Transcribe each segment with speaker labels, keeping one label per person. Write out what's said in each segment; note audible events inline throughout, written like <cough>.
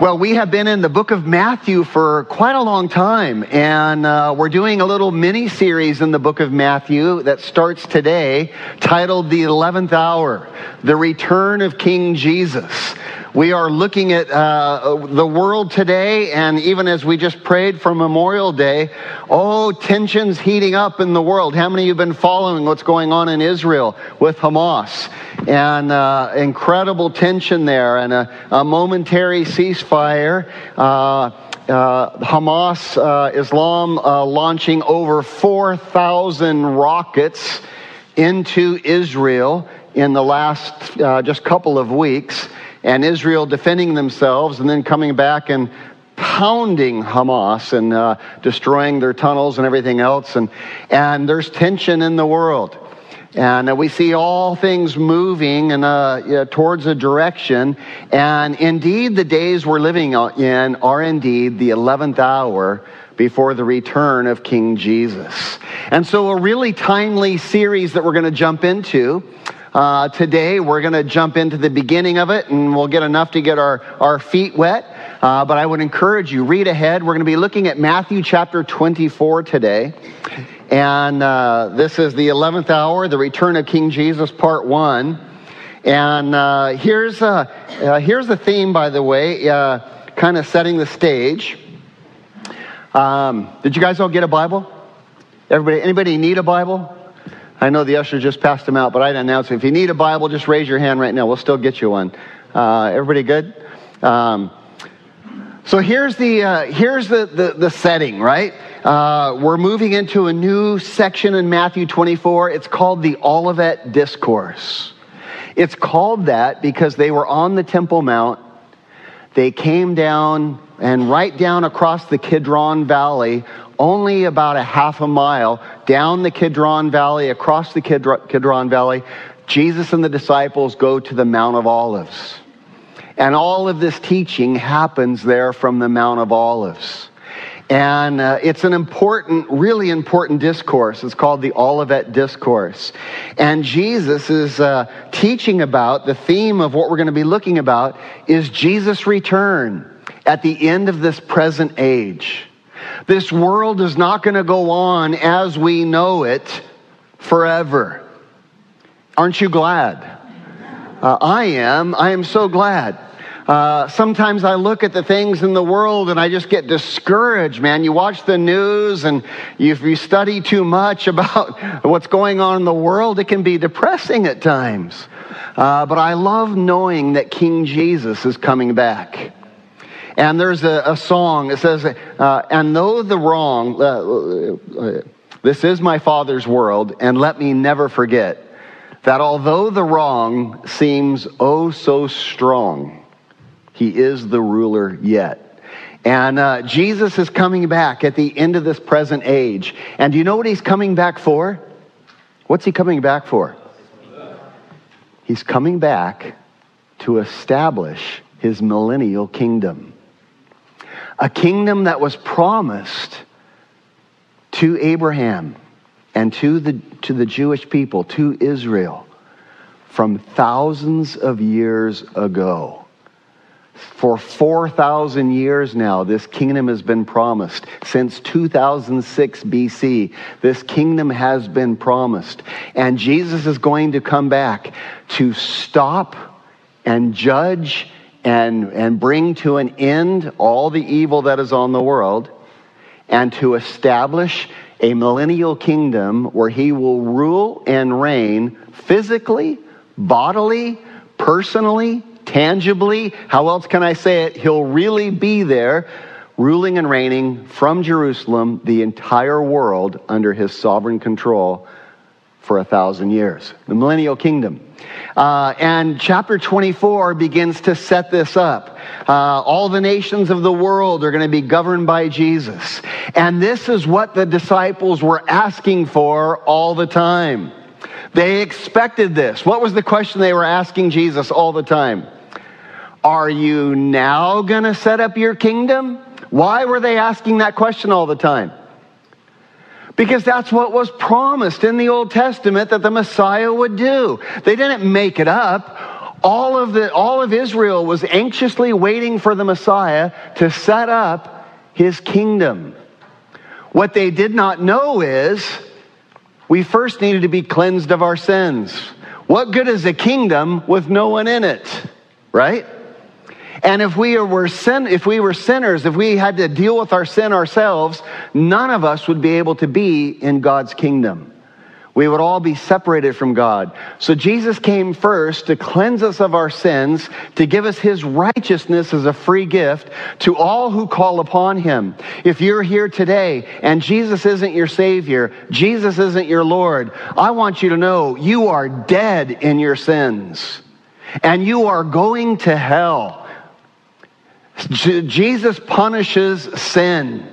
Speaker 1: Well, we have been in the book of Matthew for quite a long time, and uh, we're doing a little mini series in the book of Matthew that starts today, titled The 11th Hour The Return of King Jesus. We are looking at uh, the world today, and even as we just prayed for Memorial Day, oh, tensions heating up in the world. How many of you have been following what's going on in Israel with Hamas? And uh, incredible tension there, and a, a momentary ceasefire. Uh, uh, Hamas, uh, Islam uh, launching over 4,000 rockets into Israel in the last uh, just couple of weeks and Israel defending themselves and then coming back and pounding Hamas and uh, destroying their tunnels and everything else. And, and there's tension in the world. And uh, we see all things moving in a, towards a direction. And indeed, the days we're living in are indeed the 11th hour before the return of King Jesus. And so, a really timely series that we're going to jump into. Uh, today, we're going to jump into the beginning of it and we'll get enough to get our, our feet wet. Uh, but I would encourage you, read ahead. We're going to be looking at Matthew chapter 24 today. And uh, this is the 11th hour, the return of King Jesus, part one. And uh, here's, uh, uh, here's the theme, by the way, kind of setting the stage. Um, did you guys all get a Bible? Everybody, anybody need a Bible? I know the usher just passed them out, but I'd announce. If you need a Bible, just raise your hand right now. We'll still get you one. Uh, everybody good? Um, so here's the uh, here's the, the, the setting, right? Uh, we're moving into a new section in Matthew 24. It's called the Olivet Discourse. It's called that because they were on the Temple Mount. They came down and right down across the Kidron Valley only about a half a mile down the Kidron Valley, across the Kidron Valley, Jesus and the disciples go to the Mount of Olives. And all of this teaching happens there from the Mount of Olives. And uh, it's an important, really important discourse. It's called the Olivet Discourse. And Jesus is uh, teaching about the theme of what we're going to be looking about is Jesus' return at the end of this present age. This world is not going to go on as we know it forever. Aren't you glad? Uh, I am. I am so glad. Uh, sometimes I look at the things in the world and I just get discouraged, man. You watch the news and if you study too much <laughs> about what's going on in the world, it can be depressing at times. Uh, but I love knowing that King Jesus is coming back. And there's a, a song that says, uh, And though the wrong, uh, uh, this is my Father's world, and let me never forget that although the wrong seems oh so strong, he is the ruler yet. And uh, Jesus is coming back at the end of this present age. And do you know what he's coming back for? What's he coming back for? He's coming back to establish his millennial kingdom a kingdom that was promised to Abraham and to the, to the Jewish people, to Israel, from thousands of years ago. For 4,000 years now, this kingdom has been promised. Since 2006 BC, this kingdom has been promised. And Jesus is going to come back to stop and judge and, and bring to an end all the evil that is on the world and to establish a millennial kingdom where he will rule and reign physically, bodily, personally, tangibly. How else can I say it? He'll really be there, ruling and reigning from Jerusalem, the entire world under his sovereign control for a thousand years, the millennial kingdom. Uh, and chapter 24 begins to set this up. Uh, all the nations of the world are going to be governed by Jesus. And this is what the disciples were asking for all the time. They expected this. What was the question they were asking Jesus all the time? Are you now going to set up your kingdom? Why were they asking that question all the time? Because that's what was promised in the Old Testament that the Messiah would do. They didn't make it up. All of, the, all of Israel was anxiously waiting for the Messiah to set up his kingdom. What they did not know is we first needed to be cleansed of our sins. What good is a kingdom with no one in it? Right? And if we were sin, if we were sinners, if we had to deal with our sin ourselves, none of us would be able to be in God's kingdom. We would all be separated from God. So Jesus came first to cleanse us of our sins, to give us his righteousness as a free gift to all who call upon him. If you're here today and Jesus isn't your Savior, Jesus isn't your Lord, I want you to know you are dead in your sins and you are going to hell. Jesus punishes sin.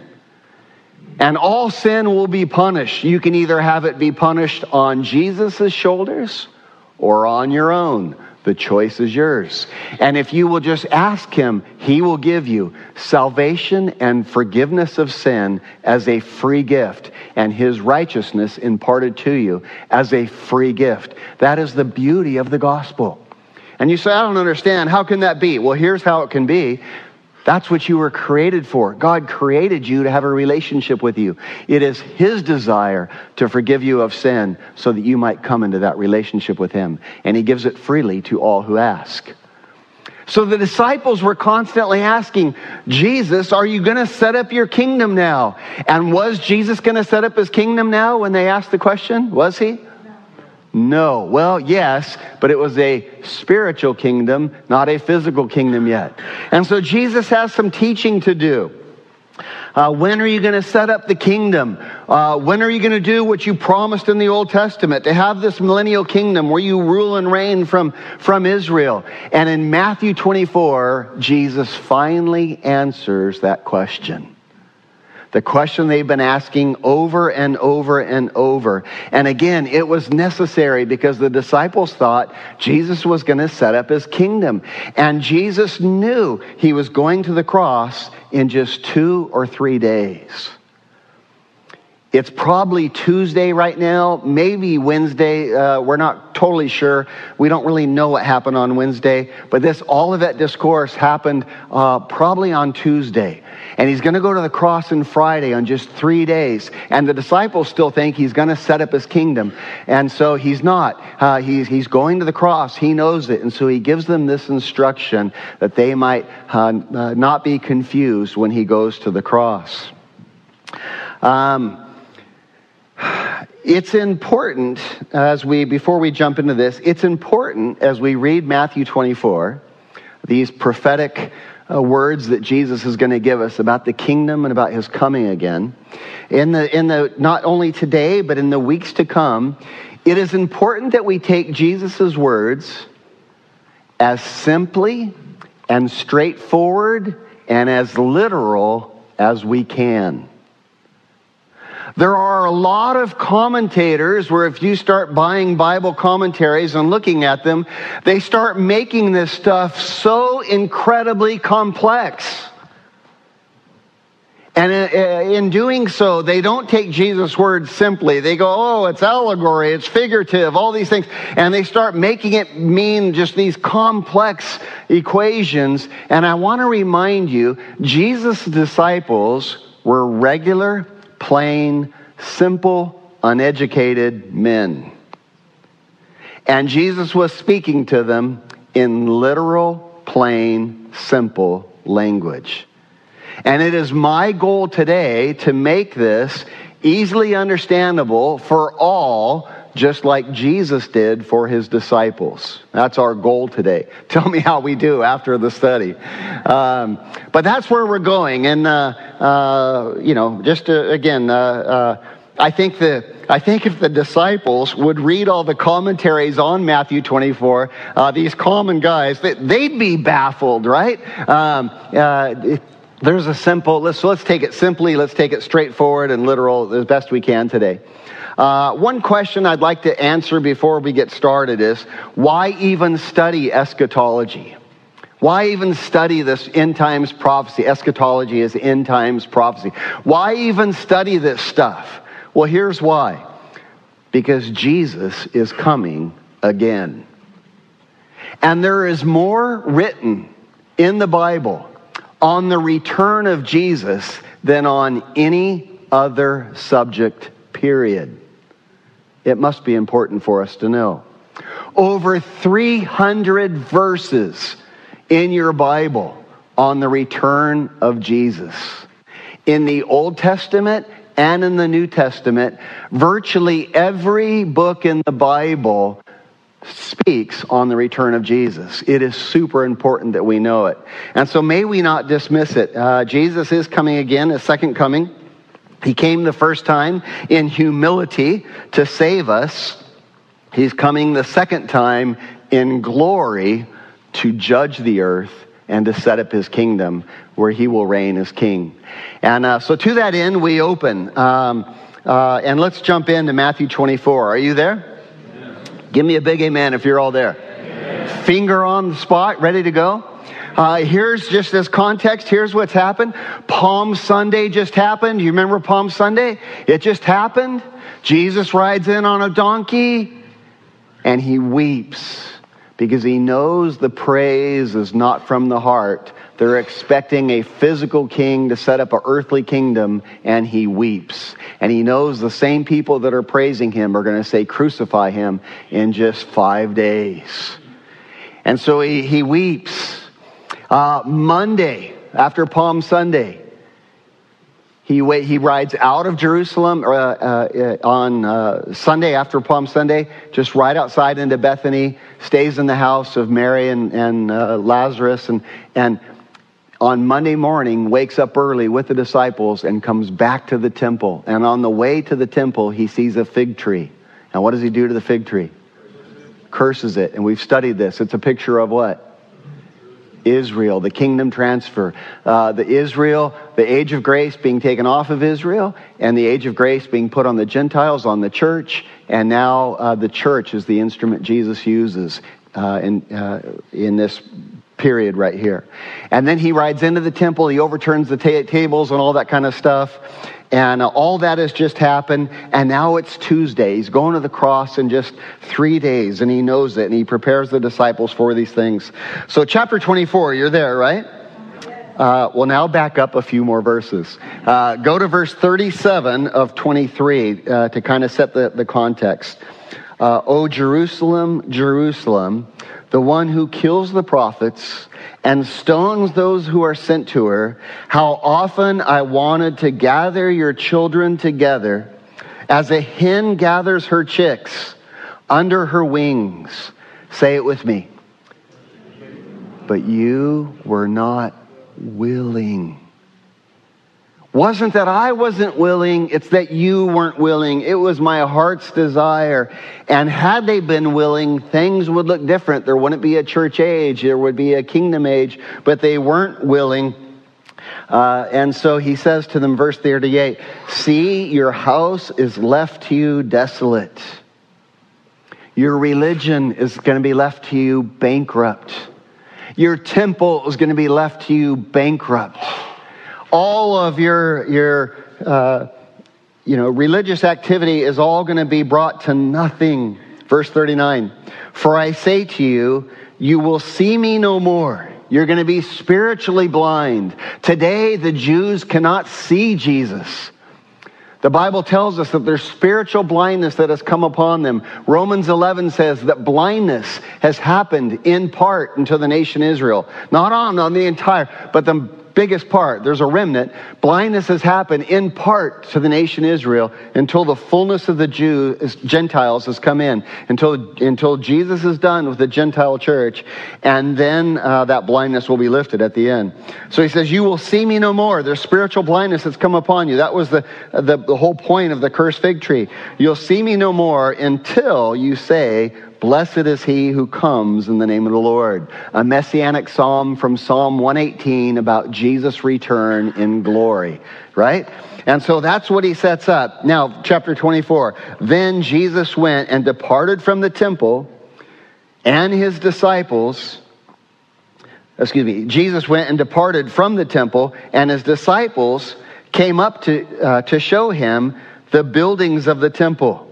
Speaker 1: And all sin will be punished. You can either have it be punished on Jesus' shoulders or on your own. The choice is yours. And if you will just ask Him, He will give you salvation and forgiveness of sin as a free gift, and His righteousness imparted to you as a free gift. That is the beauty of the gospel. And you say, I don't understand. How can that be? Well, here's how it can be. That's what you were created for. God created you to have a relationship with you. It is His desire to forgive you of sin so that you might come into that relationship with Him. And He gives it freely to all who ask. So the disciples were constantly asking, Jesus, are you going to set up your kingdom now? And was Jesus going to set up his kingdom now when they asked the question? Was he? No. Well, yes, but it was a spiritual kingdom, not a physical kingdom yet. And so Jesus has some teaching to do. Uh, when are you going to set up the kingdom? Uh, when are you going to do what you promised in the Old Testament to have this millennial kingdom where you rule and reign from, from Israel? And in Matthew 24, Jesus finally answers that question. The question they've been asking over and over and over. And again, it was necessary because the disciples thought Jesus was going to set up his kingdom. And Jesus knew he was going to the cross in just two or three days. It's probably Tuesday right now, maybe Wednesday. Uh, we're not totally sure. We don't really know what happened on Wednesday, but this Olivet discourse happened uh, probably on Tuesday. And he's going to go to the cross on Friday on just three days. And the disciples still think he's going to set up his kingdom. And so he's not. Uh, he's, he's going to the cross. He knows it. And so he gives them this instruction that they might uh, uh, not be confused when he goes to the cross. Um, it's important as we before we jump into this it's important as we read matthew 24 these prophetic uh, words that Jesus is going to give us about the kingdom and about his coming again. In the, in the, not only today, but in the weeks to come, it is important that we take Jesus' words as simply and straightforward and as literal as we can. There are a lot of commentators where if you start buying Bible commentaries and looking at them, they start making this stuff so incredibly complex. And uh, uh, in doing so, they don't take Jesus' words simply. They go, oh, it's allegory, it's figurative, all these things. And they start making it mean just these complex equations. And I want to remind you, Jesus' disciples were regular, plain, simple, uneducated men. And Jesus was speaking to them in literal, plain, simple language. And it is my goal today to make this easily understandable for all just like Jesus did for his disciples. That's our goal today. <laughs> Tell me how we do after the study. Um, but that's where we're going. And, uh, uh, you know, just to, again, uh, uh I think the I think if the disciples would read all the commentaries on Matthew 24, uh, these common guys, they'd be baffled, right? Um, uh, there's a simple. Let's let's take it simply. Let's take it straightforward and literal as best we can today. Uh, one question I'd like to answer before we get started is why even study eschatology? Why even study this end times prophecy? Eschatology is end times prophecy. Why even study this stuff? Well, here's why because Jesus is coming again. And there is more written in the Bible on the return of Jesus than on any other subject, period. It must be important for us to know. Over 300 verses in your Bible on the return of Jesus. In the Old Testament and in the New Testament, virtually every book in the Bible speaks on the return of Jesus. It is super important that we know it. And so may we not dismiss it. Uh, Jesus is coming again, a second coming. He came the first time in humility to save us. He's coming the second time in glory to judge the earth and to set up his kingdom where he will reign as king. And uh, so to that end, we open. Um, uh, and let's jump into Matthew 24. Are you there? Give me a big amen if you're all there. Amen. Finger on the spot, ready to go? Uh, here's just this context. Here's what's happened. Palm Sunday just happened. You remember Palm Sunday? It just happened. Jesus rides in on a donkey and he weeps because he knows the praise is not from the heart. They're expecting a physical king to set up an earthly kingdom, and he weeps. And he knows the same people that are praising him are going to say, Crucify him in just five days. And so he, he weeps. Uh, Monday, after Palm Sunday, he, he rides out of Jerusalem uh, uh, on uh, Sunday after Palm Sunday, just right outside into Bethany, stays in the house of Mary and, and uh, Lazarus, and, and on Monday morning wakes up early with the disciples and comes back to the temple. And on the way to the temple, he sees a fig tree. And what does he do to the fig tree? Curses it. And we've studied this. It's a picture of what? Israel, the kingdom transfer. Uh, the Israel, the age of grace being taken off of Israel, and the age of grace being put on the Gentiles, on the church, and now uh, the church is the instrument Jesus uses uh, in, uh, in this period right here. And then he rides into the temple, he overturns the ta- tables and all that kind of stuff. And uh, all that has just happened. And now it's Tuesday. He's going to the cross in just three days, and he knows it, and he prepares the disciples for these things. So, chapter 24, you're there, right? Uh, well, now back up a few more verses. Uh, go to verse 37 of 23 uh, to kind of set the, the context. Uh, o Jerusalem, Jerusalem, the one who kills the prophets and stones those who are sent to her, how often I wanted to gather your children together as a hen gathers her chicks under her wings. Say it with me. But you were not willing wasn't that I wasn't willing, it's that you weren't willing. It was my heart's desire. And had they been willing, things would look different. There wouldn't be a church age, there would be a kingdom age, but they weren't willing. Uh, and so he says to them, verse 38 See, your house is left to you desolate. Your religion is going to be left to you bankrupt. Your temple is going to be left to you bankrupt all of your, your uh, you know, religious activity is all going to be brought to nothing. Verse 39 For I say to you, you will see me no more. You're going to be spiritually blind. Today, the Jews cannot see Jesus. The Bible tells us that there's spiritual blindness that has come upon them. Romans 11 says that blindness has happened in part unto the nation Israel. Not on, on the entire, but the biggest part. There's a remnant. Blindness has happened in part to the nation Israel until the fullness of the Jews, Gentiles has come in, until, until Jesus is done with the Gentile church, and then uh, that blindness will be lifted at the end. So he says, You will see me no more. There's spiritual blindness that's come upon you. That was the, the, the whole point of the cursed fig tree. You'll see me no more until you say, Blessed is he who comes in the name of the Lord. A messianic psalm from Psalm 118 about Jesus' return in glory, right? And so that's what he sets up. Now, chapter 24. Then Jesus went and departed from the temple, and his disciples, excuse me, Jesus went and departed from the temple, and his disciples came up to, uh, to show him the buildings of the temple.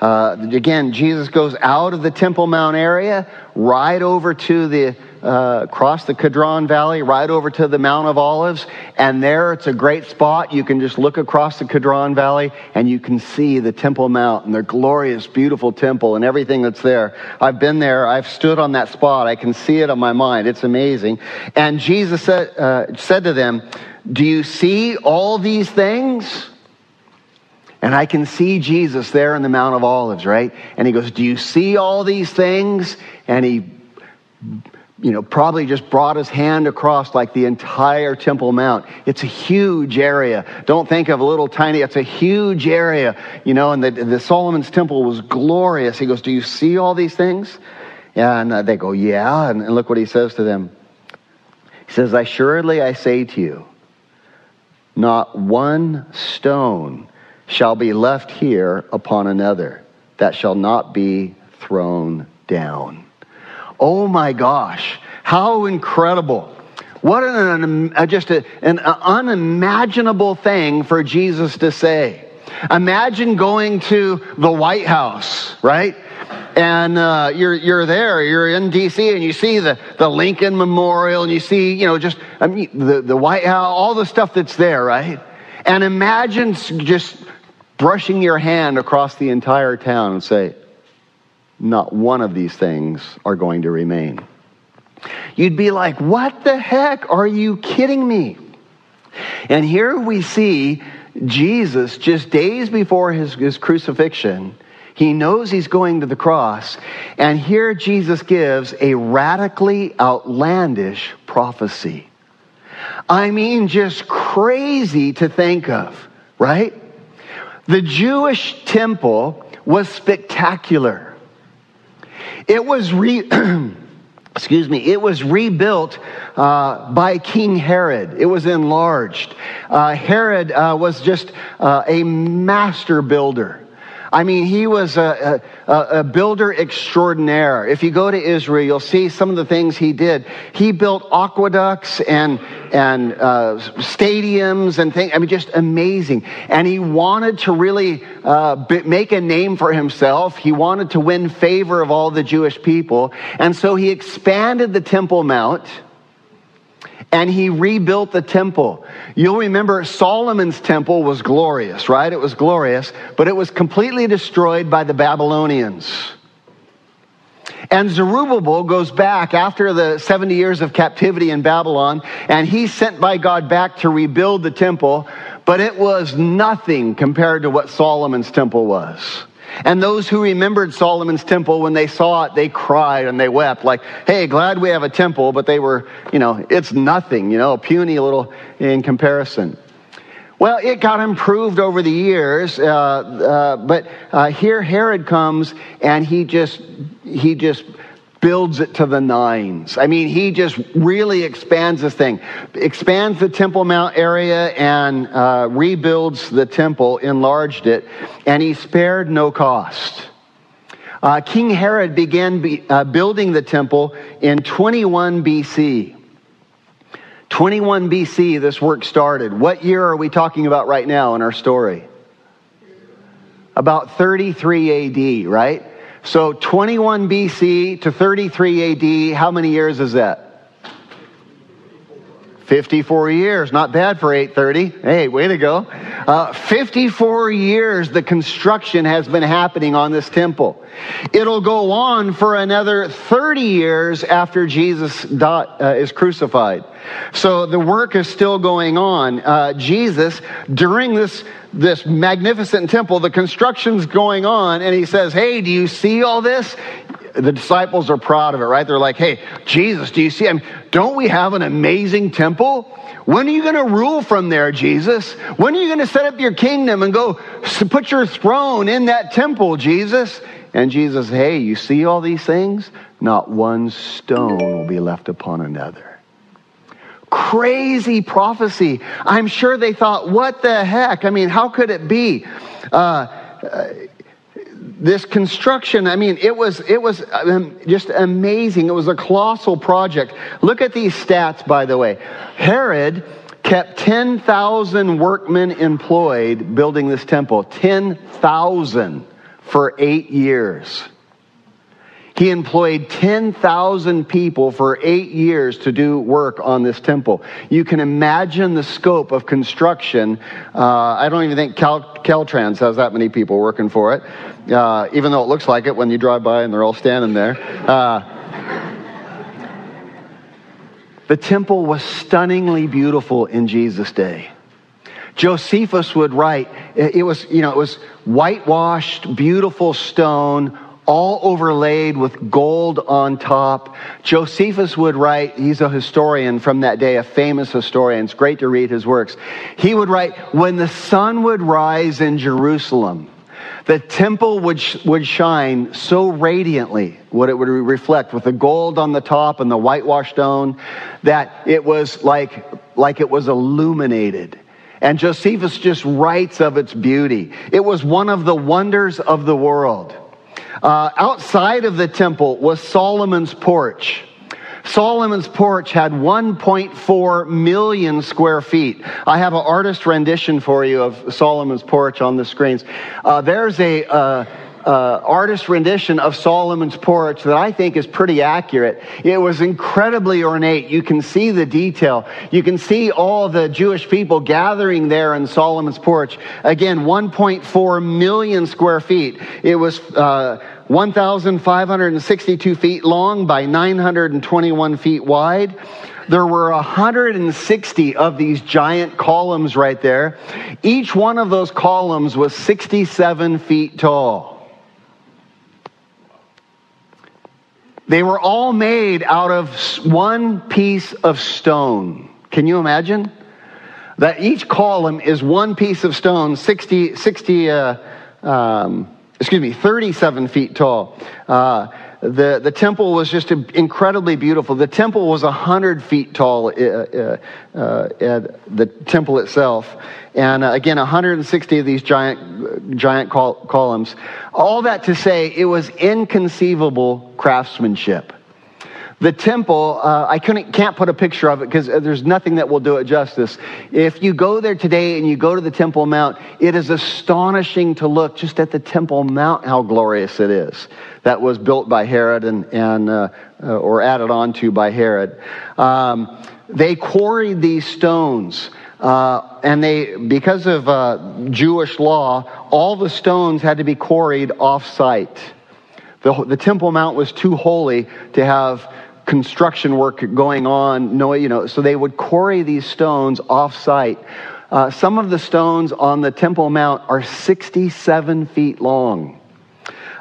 Speaker 1: Uh, again, Jesus goes out of the Temple Mount area, right over to the, uh, across the Kedron Valley, right over to the Mount of Olives. And there it's a great spot. You can just look across the Kedron Valley and you can see the Temple Mount and the glorious, beautiful temple and everything that's there. I've been there. I've stood on that spot. I can see it on my mind. It's amazing. And Jesus said, uh, said to them, Do you see all these things? And I can see Jesus there in the Mount of Olives, right? And he goes, Do you see all these things? And he, you know, probably just brought his hand across like the entire Temple Mount. It's a huge area. Don't think of a little tiny, it's a huge area, you know, and the, the Solomon's Temple was glorious. He goes, Do you see all these things? And uh, they go, Yeah. And, and look what he says to them. He says, Assuredly I say to you, not one stone shall be left here upon another that shall not be thrown down. Oh my gosh, how incredible. What an, uh, just a, an unimaginable thing for Jesus to say. Imagine going to the White House, right? and uh, you're you're there, you're in D.C. and you see the, the Lincoln Memorial and you see you know just I mean the the White House, all the stuff that's there, right? And imagine just brushing your hand across the entire town and say, not one of these things are going to remain. You'd be like, what the heck? Are you kidding me? And here we see Jesus just days before his, his crucifixion. He knows he's going to the cross. And here Jesus gives a radically outlandish prophecy. I mean, just crazy to think of, right? The Jewish temple was spectacular. It was re, <clears throat> excuse me, it was rebuilt uh, by King Herod. It was enlarged. Uh, Herod uh, was just uh, a master builder. I mean, he was a, a, a, builder extraordinaire. If you go to Israel, you'll see some of the things he did. He built aqueducts and, and uh, stadiums and things. I mean, just amazing. And he wanted to really uh, make a name for himself. He wanted to win favor of all the Jewish people. And so he expanded the Temple Mount and he rebuilt the temple. You'll remember Solomon's temple was glorious, right? It was glorious, but it was completely destroyed by the Babylonians. And Zerubbabel goes back after the 70 years of captivity in Babylon, and he's sent by God back to rebuild the temple, but it was nothing compared to what Solomon's temple was. And those who remembered Solomon's temple, when they saw it, they cried and they wept, like, hey, glad we have a temple, but they were, you know, it's nothing, you know, puny little in comparison. Well, it got improved over the years, uh, uh, but uh, here Herod comes and he just, he just builds it to the nines. I mean, he just really expands this thing, expands the Temple Mount area and uh, rebuilds the temple, enlarged it, and he spared no cost. Uh, King Herod began be, uh, building the temple in 21 BC. 21 BC, this work started. What year are we talking about right now in our story? About 33 AD, right? So 21 BC to 33 AD, how many years is that? 54 years, not bad for 830. Hey, way to go. Uh, 54 years the construction has been happening on this temple. It'll go on for another 30 years after Jesus uh, is crucified. So the work is still going on. Uh, Jesus, during this, this magnificent temple, the construction's going on, and he says, Hey, do you see all this? The disciples are proud of it, right? They're like, hey, Jesus, do you see? I mean, don't we have an amazing temple? When are you going to rule from there, Jesus? When are you going to set up your kingdom and go put your throne in that temple, Jesus? And Jesus, hey, you see all these things? Not one stone will be left upon another. Crazy prophecy. I'm sure they thought, what the heck? I mean, how could it be? Uh, uh, this construction, I mean, it was, it was um, just amazing. It was a colossal project. Look at these stats, by the way. Herod kept 10,000 workmen employed building this temple. 10,000 for eight years. He employed 10,000 people for eight years to do work on this temple. You can imagine the scope of construction. Uh, I don't even think Cal- Caltrans has that many people working for it, uh, even though it looks like it when you drive by and they're all standing there. Uh, the temple was stunningly beautiful in Jesus' day. Josephus would write, it was, you know, it was whitewashed, beautiful stone, all overlaid with gold on top. Josephus would write, he's a historian from that day, a famous historian. It's great to read his works. He would write, when the sun would rise in Jerusalem, the temple would, would shine so radiantly, what it would reflect with the gold on the top and the whitewashed stone, that it was like, like it was illuminated. And Josephus just writes of its beauty. It was one of the wonders of the world. Uh, outside of the temple was Solomon's porch. Solomon's porch had 1.4 million square feet. I have an artist rendition for you of Solomon's porch on the screens. Uh, there's a, uh, uh, artist rendition of Solomon's porch that I think is pretty accurate. It was incredibly ornate. You can see the detail. You can see all the Jewish people gathering there in Solomon's porch. Again, 1.4 million square feet. It was uh, 1,562 feet long by 921 feet wide. There were 160 of these giant columns right there. Each one of those columns was 67 feet tall. They were all made out of one piece of stone. Can you imagine? That each column is one piece of stone, 60, 60 uh, um, excuse me, 37 feet tall. Uh, the, the temple was just incredibly beautiful. The temple was 100 feet tall, uh, uh, uh, the temple itself. And uh, again, 160 of these giant, giant col- columns. All that to say, it was inconceivable craftsmanship. The temple, uh, I couldn't, can't put a picture of it because there's nothing that will do it justice. If you go there today and you go to the Temple Mount, it is astonishing to look just at the Temple Mount, how glorious it is. That was built by Herod and, and uh, uh, or added on to by Herod. Um, they quarried these stones. Uh, and they, because of uh, Jewish law, all the stones had to be quarried off site. The, the Temple Mount was too holy to have construction work going on. No, you know, so they would quarry these stones off site. Uh, some of the stones on the Temple Mount are 67 feet long.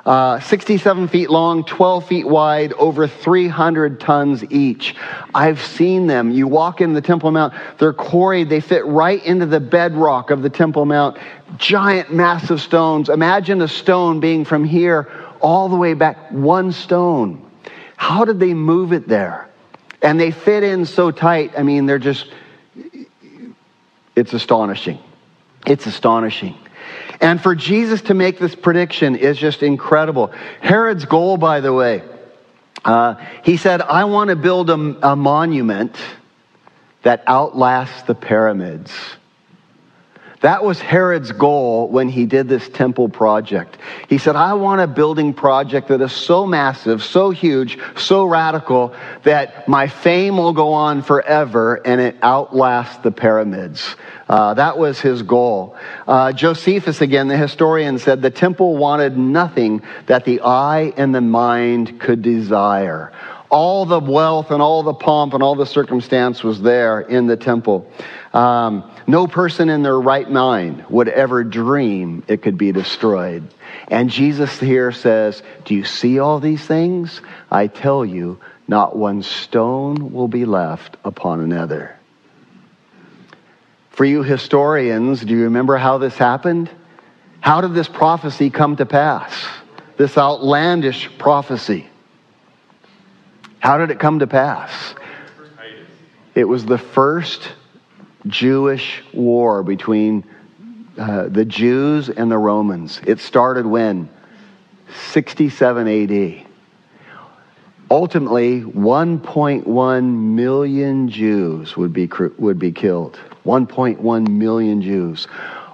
Speaker 1: Uh, 67 feet long, 12 feet wide, over 300 tons each. I've seen them. You walk in the Temple Mount, they're quarried, they fit right into the bedrock of the Temple Mount. Giant, massive stones. Imagine a stone being from here all the way back, one stone. How did they move it there? And they fit in so tight. I mean, they're just, it's astonishing. It's astonishing. And for Jesus to make this prediction is just incredible. Herod's goal, by the way, uh, he said, I want to build a, a monument that outlasts the pyramids. That was Herod's goal when he did this temple project. He said, I want a building project that is so massive, so huge, so radical that my fame will go on forever and it outlasts the pyramids. Uh, that was his goal. Uh, Josephus, again, the historian, said the temple wanted nothing that the eye and the mind could desire. All the wealth and all the pomp and all the circumstance was there in the temple. Um, no person in their right mind would ever dream it could be destroyed. And Jesus here says, Do you see all these things? I tell you, not one stone will be left upon another. For you historians, do you remember how this happened? How did this prophecy come to pass? This outlandish prophecy. How did it come to pass? It was the first Jewish war between uh, the Jews and the Romans. It started when? 67 AD. Ultimately, 1.1 million Jews would be, would be killed. 1.1 million Jews.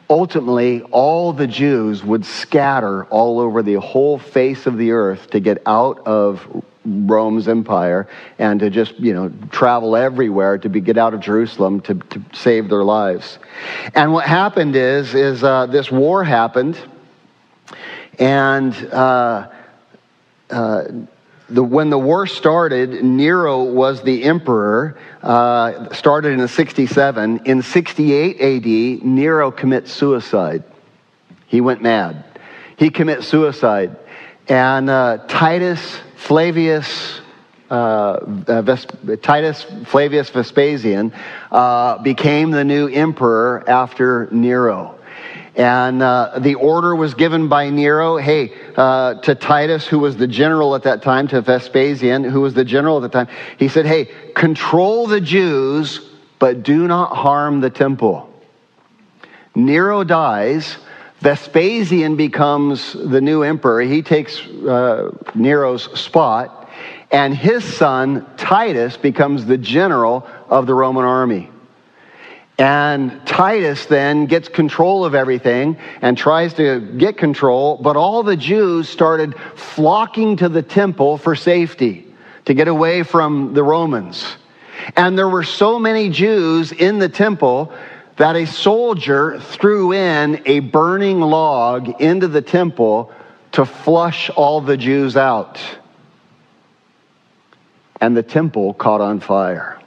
Speaker 1: Ultimately, all the Jews would scatter all over the whole face of the earth to get out of Rome's empire and to just, you know, travel everywhere to be, get out of Jerusalem to, to save their lives. And what happened is, is uh, this war happened and uh, uh, the, when the war started, Nero was the emperor, uh, started in 67. In 68 AD, Nero commits suicide. He went mad. He commits suicide. And uh, Titus Flavius, uh, Vesp- Titus Flavius Vespasian uh, became the new emperor after Nero. And uh, the order was given by Nero, hey, uh, to Titus, who was the general at that time, to Vespasian, who was the general at the time. He said, hey, control the Jews, but do not harm the temple. Nero dies. Vespasian becomes the new emperor. He takes uh, Nero's spot, and his son, Titus, becomes the general of the Roman army. And Titus then gets control of everything and tries to get control, but all the Jews started flocking to the temple for safety, to get away from the Romans. And there were so many Jews in the temple that a soldier threw in a burning log into the temple to flush all the Jews out. And the temple caught on fire.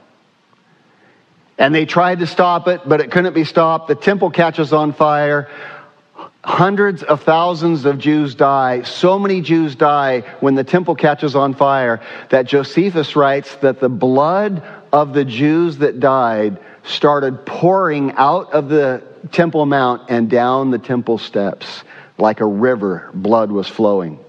Speaker 1: And they tried to stop it, but it couldn't be stopped. The temple catches on fire. Hundreds of thousands of Jews die. So many Jews die when the temple catches on fire that Josephus writes that the blood of the Jews that died started pouring out of the Temple Mount and down the temple steps like a river. Blood was flowing.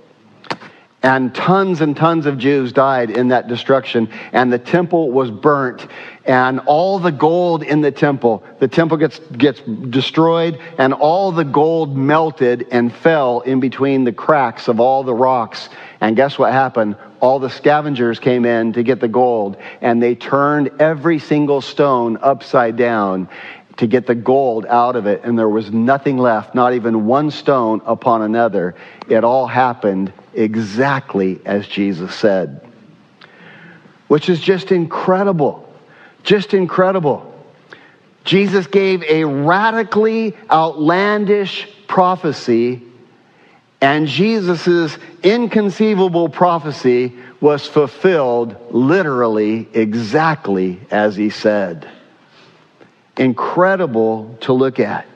Speaker 1: And tons and tons of Jews died in that destruction, and the temple was burnt, and all the gold in the temple, the temple gets, gets destroyed, and all the gold melted and fell in between the cracks of all the rocks. And guess what happened? All the scavengers came in to get the gold, and they turned every single stone upside down, to get the gold out of it, and there was nothing left, not even one stone upon another. It all happened exactly as Jesus said, which is just incredible. Just incredible. Jesus gave a radically outlandish prophecy, and Jesus' inconceivable prophecy was fulfilled literally exactly as he said incredible to look at.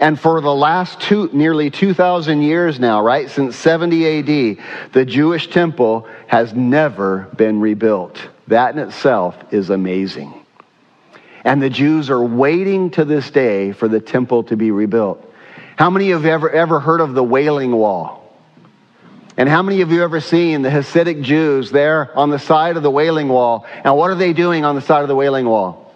Speaker 1: And for the last two, nearly 2,000 years now, right, since 70 AD, the Jewish temple has never been rebuilt. That in itself is amazing. And the Jews are waiting to this day for the temple to be rebuilt. How many of you ever, ever heard of the Wailing Wall? And how many of you ever seen the Hasidic Jews there on the side of the Wailing Wall? And what are they doing on the side of the Wailing Wall?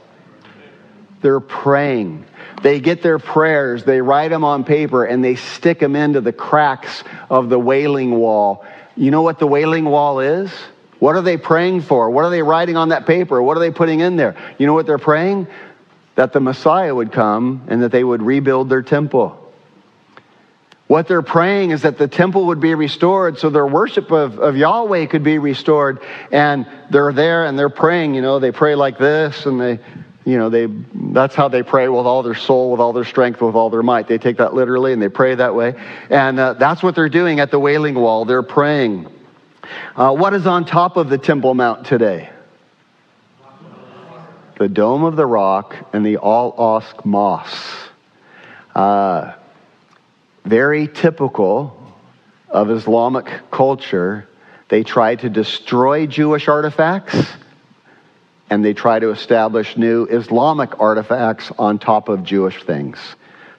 Speaker 1: They're praying. They get their prayers, they write them on paper, and they stick them into the cracks of the wailing wall. You know what the wailing wall is? What are they praying for? What are they writing on that paper? What are they putting in there? You know what they're praying? that the Messiah would come and that they would rebuild their temple. What they're praying is that the temple would be restored so their worship of, of Yahweh could be restored. And they're there and they're praying, you know, they pray like this and they, you know, they, that's how they pray with all their soul, with all their strength, with all their might. They take that literally and they pray that way. And uh, that's what they're doing at the Wailing Wall. They're praying. Uh, what is on top of the Temple Mount today? The Dome of the Rock and the Al Aqsa Mosque. Uh, very typical of Islamic culture. They try to destroy Jewish artifacts and they try to establish new Islamic artifacts on top of Jewish things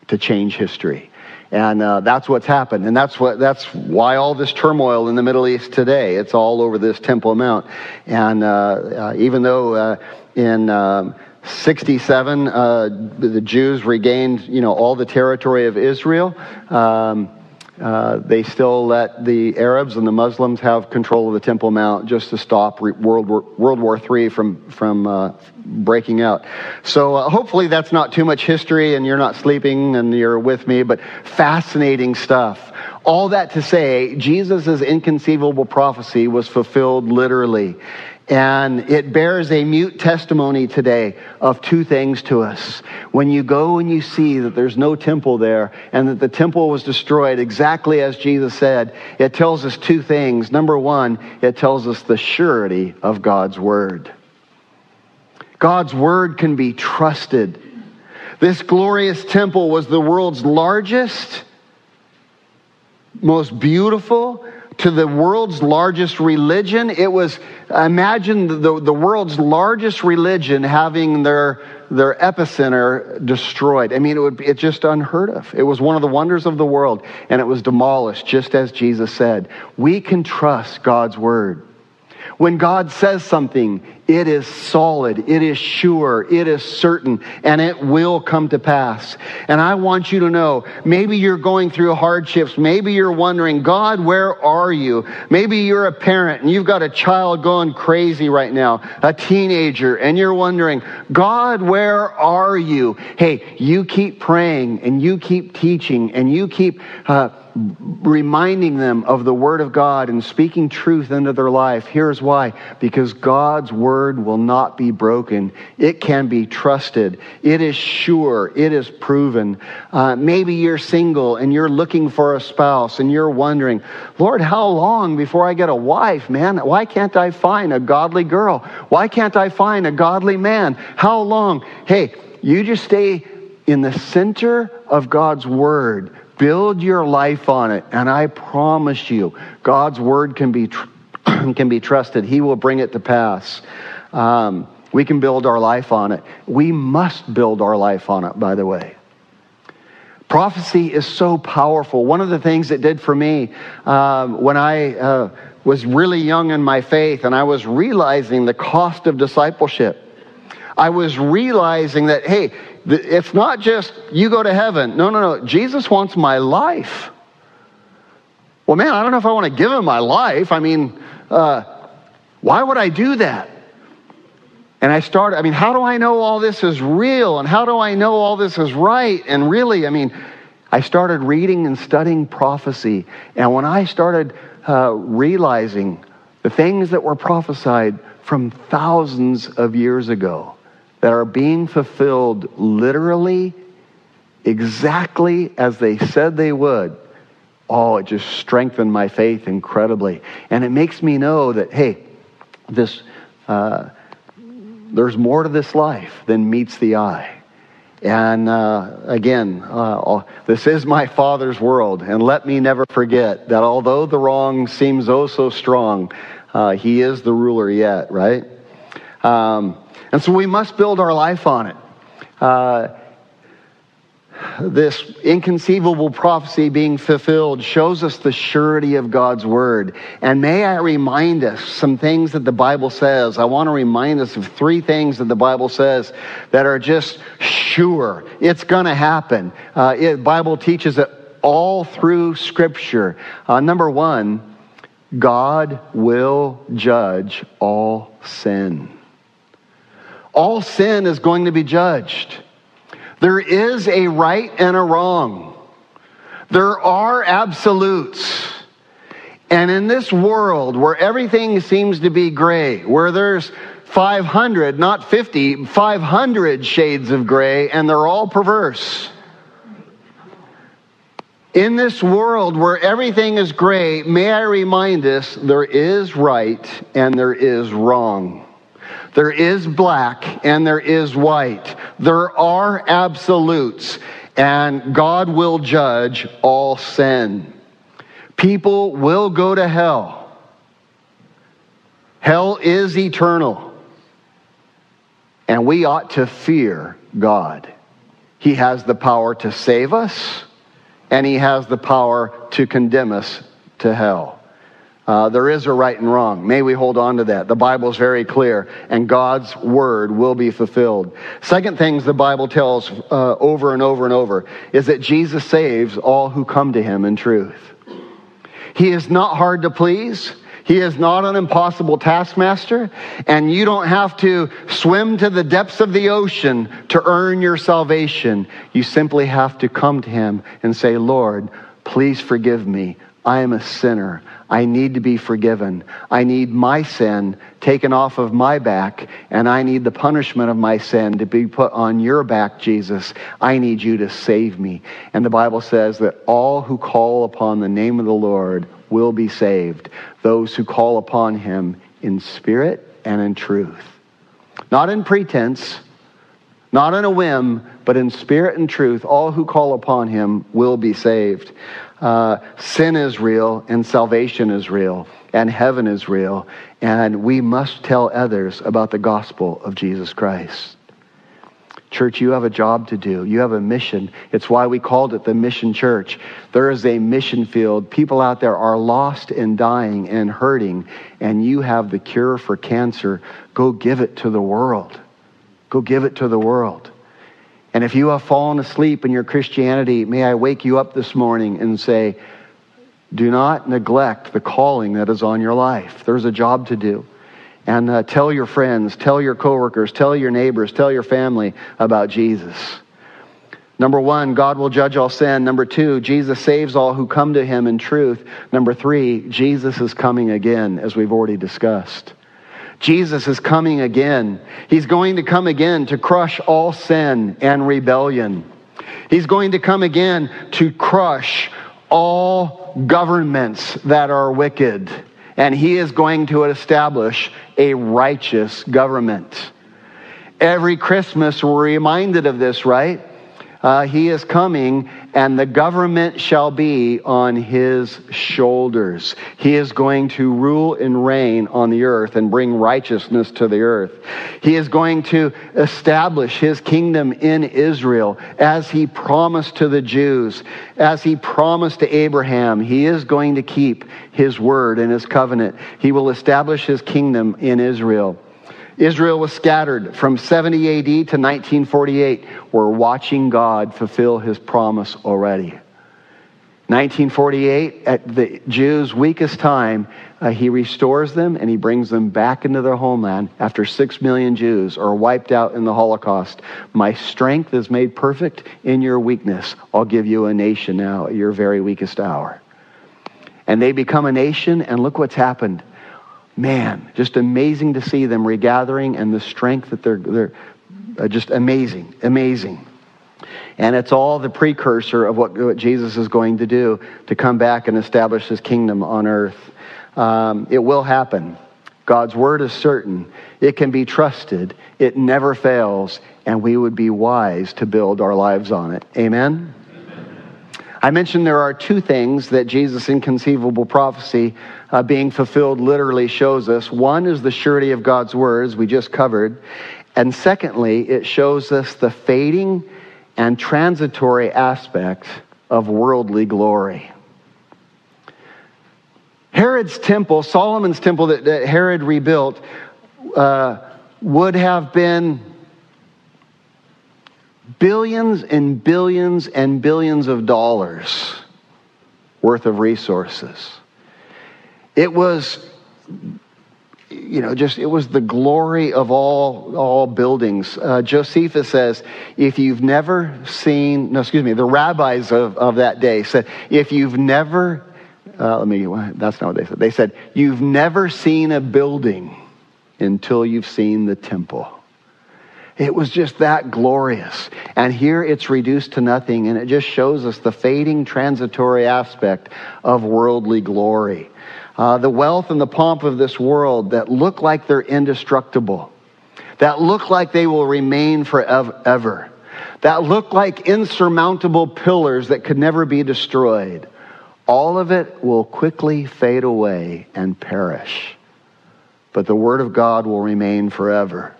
Speaker 1: to change history. And uh, that's what's happened. And that's, what, that's why all this turmoil in the Middle East today. It's all over this Temple Mount. And uh, uh, even though uh, in um, 67, uh, the Jews regained, you know, all the territory of Israel. Um, uh, they still let the Arabs and the Muslims have control of the Temple Mount just to stop World War, World War III from, from uh, breaking out. So uh, hopefully that's not too much history and you're not sleeping and you're with me, but fascinating stuff. All that to say, Jesus' inconceivable prophecy was fulfilled literally. And it bears a mute testimony today of two things to us. When you go and you see that there's no temple there and that the temple was destroyed exactly as Jesus said, it tells us two things. Number one, it tells us the surety of God's word. God's word can be trusted. This glorious temple was the world's largest, most beautiful, to the world's largest religion. It was, imagine the, the world's largest religion having their, their epicenter destroyed. I mean, it would be, it's just unheard of. It was one of the wonders of the world, and it was demolished, just as Jesus said. We can trust God's word. When God says something, it is solid, it is sure, it is certain, and it will come to pass. And I want you to know maybe you're going through hardships. Maybe you're wondering, God, where are you? Maybe you're a parent and you've got a child going crazy right now, a teenager, and you're wondering, God, where are you? Hey, you keep praying and you keep teaching and you keep. Uh, reminding them of the Word of God and speaking truth into their life. Here's why because God's Word will not be broken, it can be trusted, it is sure, it is proven. Uh, maybe you're single and you're looking for a spouse and you're wondering, Lord, how long before I get a wife, man? Why can't I find a godly girl? Why can't I find a godly man? How long? Hey, you just stay in the center of God's Word Build your life on it, and I promise you, God's word can be tr- <clears throat> can be trusted. He will bring it to pass. Um, we can build our life on it. We must build our life on it. By the way, prophecy is so powerful. One of the things it did for me um, when I uh, was really young in my faith, and I was realizing the cost of discipleship. I was realizing that, hey, it's not just you go to heaven. No, no, no. Jesus wants my life. Well, man, I don't know if I want to give him my life. I mean, uh, why would I do that? And I started, I mean, how do I know all this is real? And how do I know all this is right? And really, I mean, I started reading and studying prophecy. And when I started uh, realizing the things that were prophesied from thousands of years ago, that are being fulfilled literally exactly as they said they would, oh, it just strengthened my faith incredibly. And it makes me know that, hey, this, uh, there's more to this life than meets the eye. And uh, again, uh, this is my Father's world. And let me never forget that although the wrong seems oh so strong, uh, He is the ruler yet, right? Um, and so we must build our life on it. Uh, this inconceivable prophecy being fulfilled shows us the surety of God's word. And may I remind us some things that the Bible says. I want to remind us of three things that the Bible says that are just sure. It's going to happen. Uh, it, Bible teaches it all through Scripture. Uh, number one, God will judge all sin all sin is going to be judged. There is a right and a wrong. There are absolutes. And in this world where everything seems to be gray, where there's 500, not 50, 500 shades of gray, and they're all perverse. In this world where everything is gray, may I remind us there is right and there is wrong. There is black and there is white. There are absolutes, and God will judge all sin. People will go to hell. Hell is eternal. And we ought to fear God. He has the power to save us, and He has the power to condemn us to hell. Uh, there is a right and wrong. May we hold on to that. The Bible is very clear, and God's word will be fulfilled. Second things the Bible tells uh, over and over and over is that Jesus saves all who come to him in truth. He is not hard to please. He is not an impossible taskmaster, and you don't have to swim to the depths of the ocean to earn your salvation. You simply have to come to Him and say, Lord, please forgive me. I am a sinner. I need to be forgiven. I need my sin taken off of my back, and I need the punishment of my sin to be put on your back, Jesus. I need you to save me. And the Bible says that all who call upon the name of the Lord will be saved. Those who call upon him in spirit and in truth. Not in pretense, not in a whim, but in spirit and truth. All who call upon him will be saved. Uh, sin is real, and salvation is real, and heaven is real, and we must tell others about the gospel of Jesus Christ. Church, you have a job to do. You have a mission. It's why we called it the Mission Church. There is a mission field. People out there are lost and dying and hurting, and you have the cure for cancer. Go give it to the world. Go give it to the world. And if you have fallen asleep in your Christianity, may I wake you up this morning and say, do not neglect the calling that is on your life. There's a job to do and uh, tell your friends, tell your coworkers, tell your neighbors, tell your family about Jesus. Number one, God will judge all sin. Number two, Jesus saves all who come to him in truth. Number three, Jesus is coming again, as we've already discussed. Jesus is coming again. He's going to come again to crush all sin and rebellion. He's going to come again to crush all governments that are wicked and he is going to establish a righteous government. Every Christmas, we're reminded of this, right? Uh, he is coming, and the government shall be on his shoulders. He is going to rule and reign on the earth and bring righteousness to the earth. He is going to establish his kingdom in Israel as he promised to the Jews, as he promised to Abraham. He is going to keep his word and his covenant. He will establish his kingdom in Israel. Israel was scattered from 70 AD to 1948. We're watching God fulfill his promise already. 1948, at the Jews' weakest time, uh, he restores them and he brings them back into their homeland after six million Jews are wiped out in the Holocaust. My strength is made perfect in your weakness. I'll give you a nation now at your very weakest hour. And they become a nation, and look what's happened man, just amazing to see them regathering and the strength that they're, they're uh, just amazing, amazing. And it's all the precursor of what, what, Jesus is going to do to come back and establish his kingdom on earth. Um, it will happen. God's word is certain. It can be trusted. It never fails. And we would be wise to build our lives on it. Amen? I mentioned there are two things that Jesus' inconceivable prophecy uh, being fulfilled literally shows us. One is the surety of God's words, we just covered. And secondly, it shows us the fading and transitory aspect of worldly glory. Herod's temple, Solomon's temple that, that Herod rebuilt, uh, would have been billions and billions and billions of dollars worth of resources. It was you know, just it was the glory of all all buildings. Uh, Josephus says, if you've never seen, no, excuse me, the rabbis of, of that day said, if you've never, uh, let me, that's not what they said. They said, you've never seen a building until you've seen the temple. It was just that glorious. And here it's reduced to nothing, and it just shows us the fading, transitory aspect of worldly glory uh, the wealth and the pomp of this world that look like they're indestructible, that look like they will remain forever, that look like insurmountable pillars that could never be destroyed, all of it will quickly fade away and perish. But the Word of God will remain forever.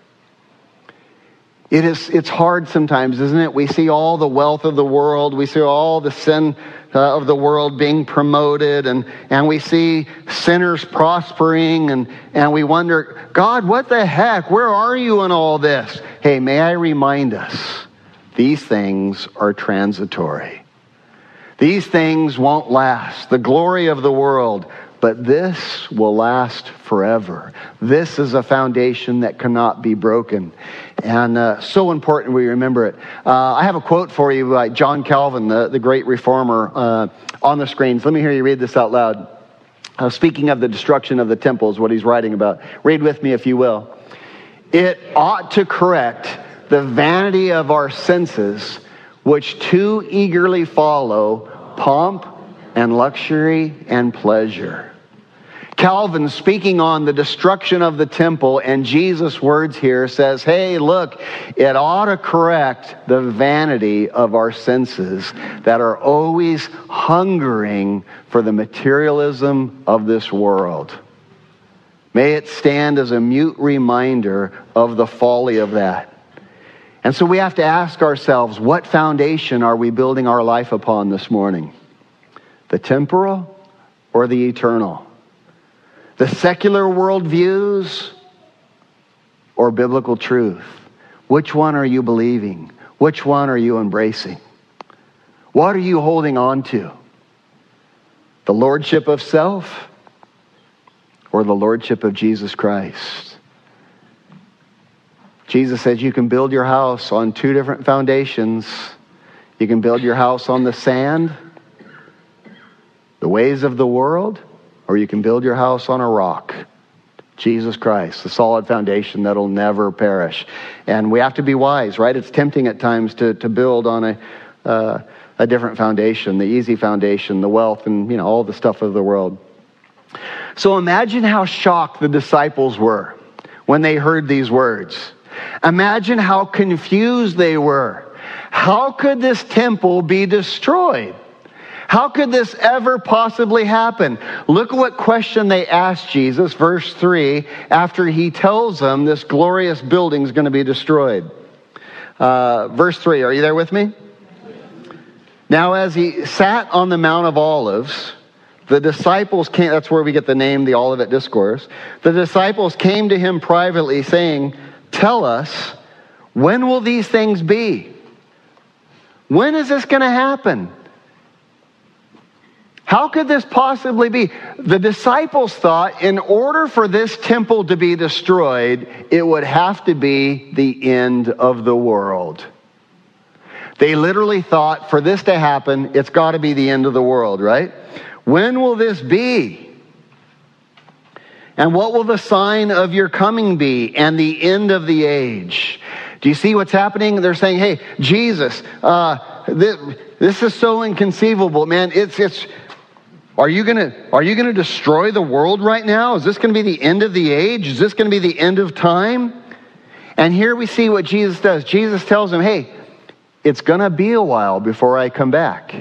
Speaker 1: It is, it's hard sometimes, isn't it? We see all the wealth of the world. We see all the sin uh, of the world being promoted and, and we see sinners prospering and, and we wonder, God, what the heck? Where are you in all this? Hey, may I remind us, these things are transitory. These things won't last. The glory of the world, but this will last forever. This is a foundation that cannot be broken. And uh, so important we remember it. Uh, I have a quote for you by John Calvin, the, the great reformer, uh, on the screens. Let me hear you read this out loud. Uh, speaking of the destruction of the temple, is what he's writing about. Read with me, if you will. It ought to correct the vanity of our senses, which too eagerly follow pomp and luxury and pleasure. Calvin, speaking on the destruction of the temple, and Jesus' words here says, Hey, look, it ought to correct the vanity of our senses that are always hungering for the materialism of this world. May it stand as a mute reminder of the folly of that. And so we have to ask ourselves what foundation are we building our life upon this morning? The temporal or the eternal? The secular worldviews or biblical truth? Which one are you believing? Which one are you embracing? What are you holding on to? The lordship of self or the lordship of Jesus Christ? Jesus says you can build your house on two different foundations. You can build your house on the sand, the ways of the world, or you can build your house on a rock. Jesus Christ, the solid foundation that'll never perish. And we have to be wise, right? It's tempting at times to, to build on a, uh, a different foundation, the easy foundation, the wealth, and you know all the stuff of the world. So imagine how shocked the disciples were when they heard these words. Imagine how confused they were. How could this temple be destroyed? How could this ever possibly happen? Look at what question they asked Jesus, verse 3, after he tells them this glorious building is going to be destroyed. Uh, verse 3, are you there with me? Now, as he sat on the Mount of Olives, the disciples came, that's where we get the name, the Olivet Discourse. The disciples came to him privately, saying, Tell us, when will these things be? When is this going to happen? How could this possibly be? The disciples thought in order for this temple to be destroyed, it would have to be the end of the world. They literally thought for this to happen, it's got to be the end of the world, right? When will this be? And what will the sign of your coming be and the end of the age? Do you see what's happening? They're saying, hey, Jesus, uh, this, this is so inconceivable, man. It's, it's, are you going to are you going to destroy the world right now? Is this going to be the end of the age? Is this going to be the end of time? And here we see what Jesus does. Jesus tells him, "Hey, it's going to be a while before I come back.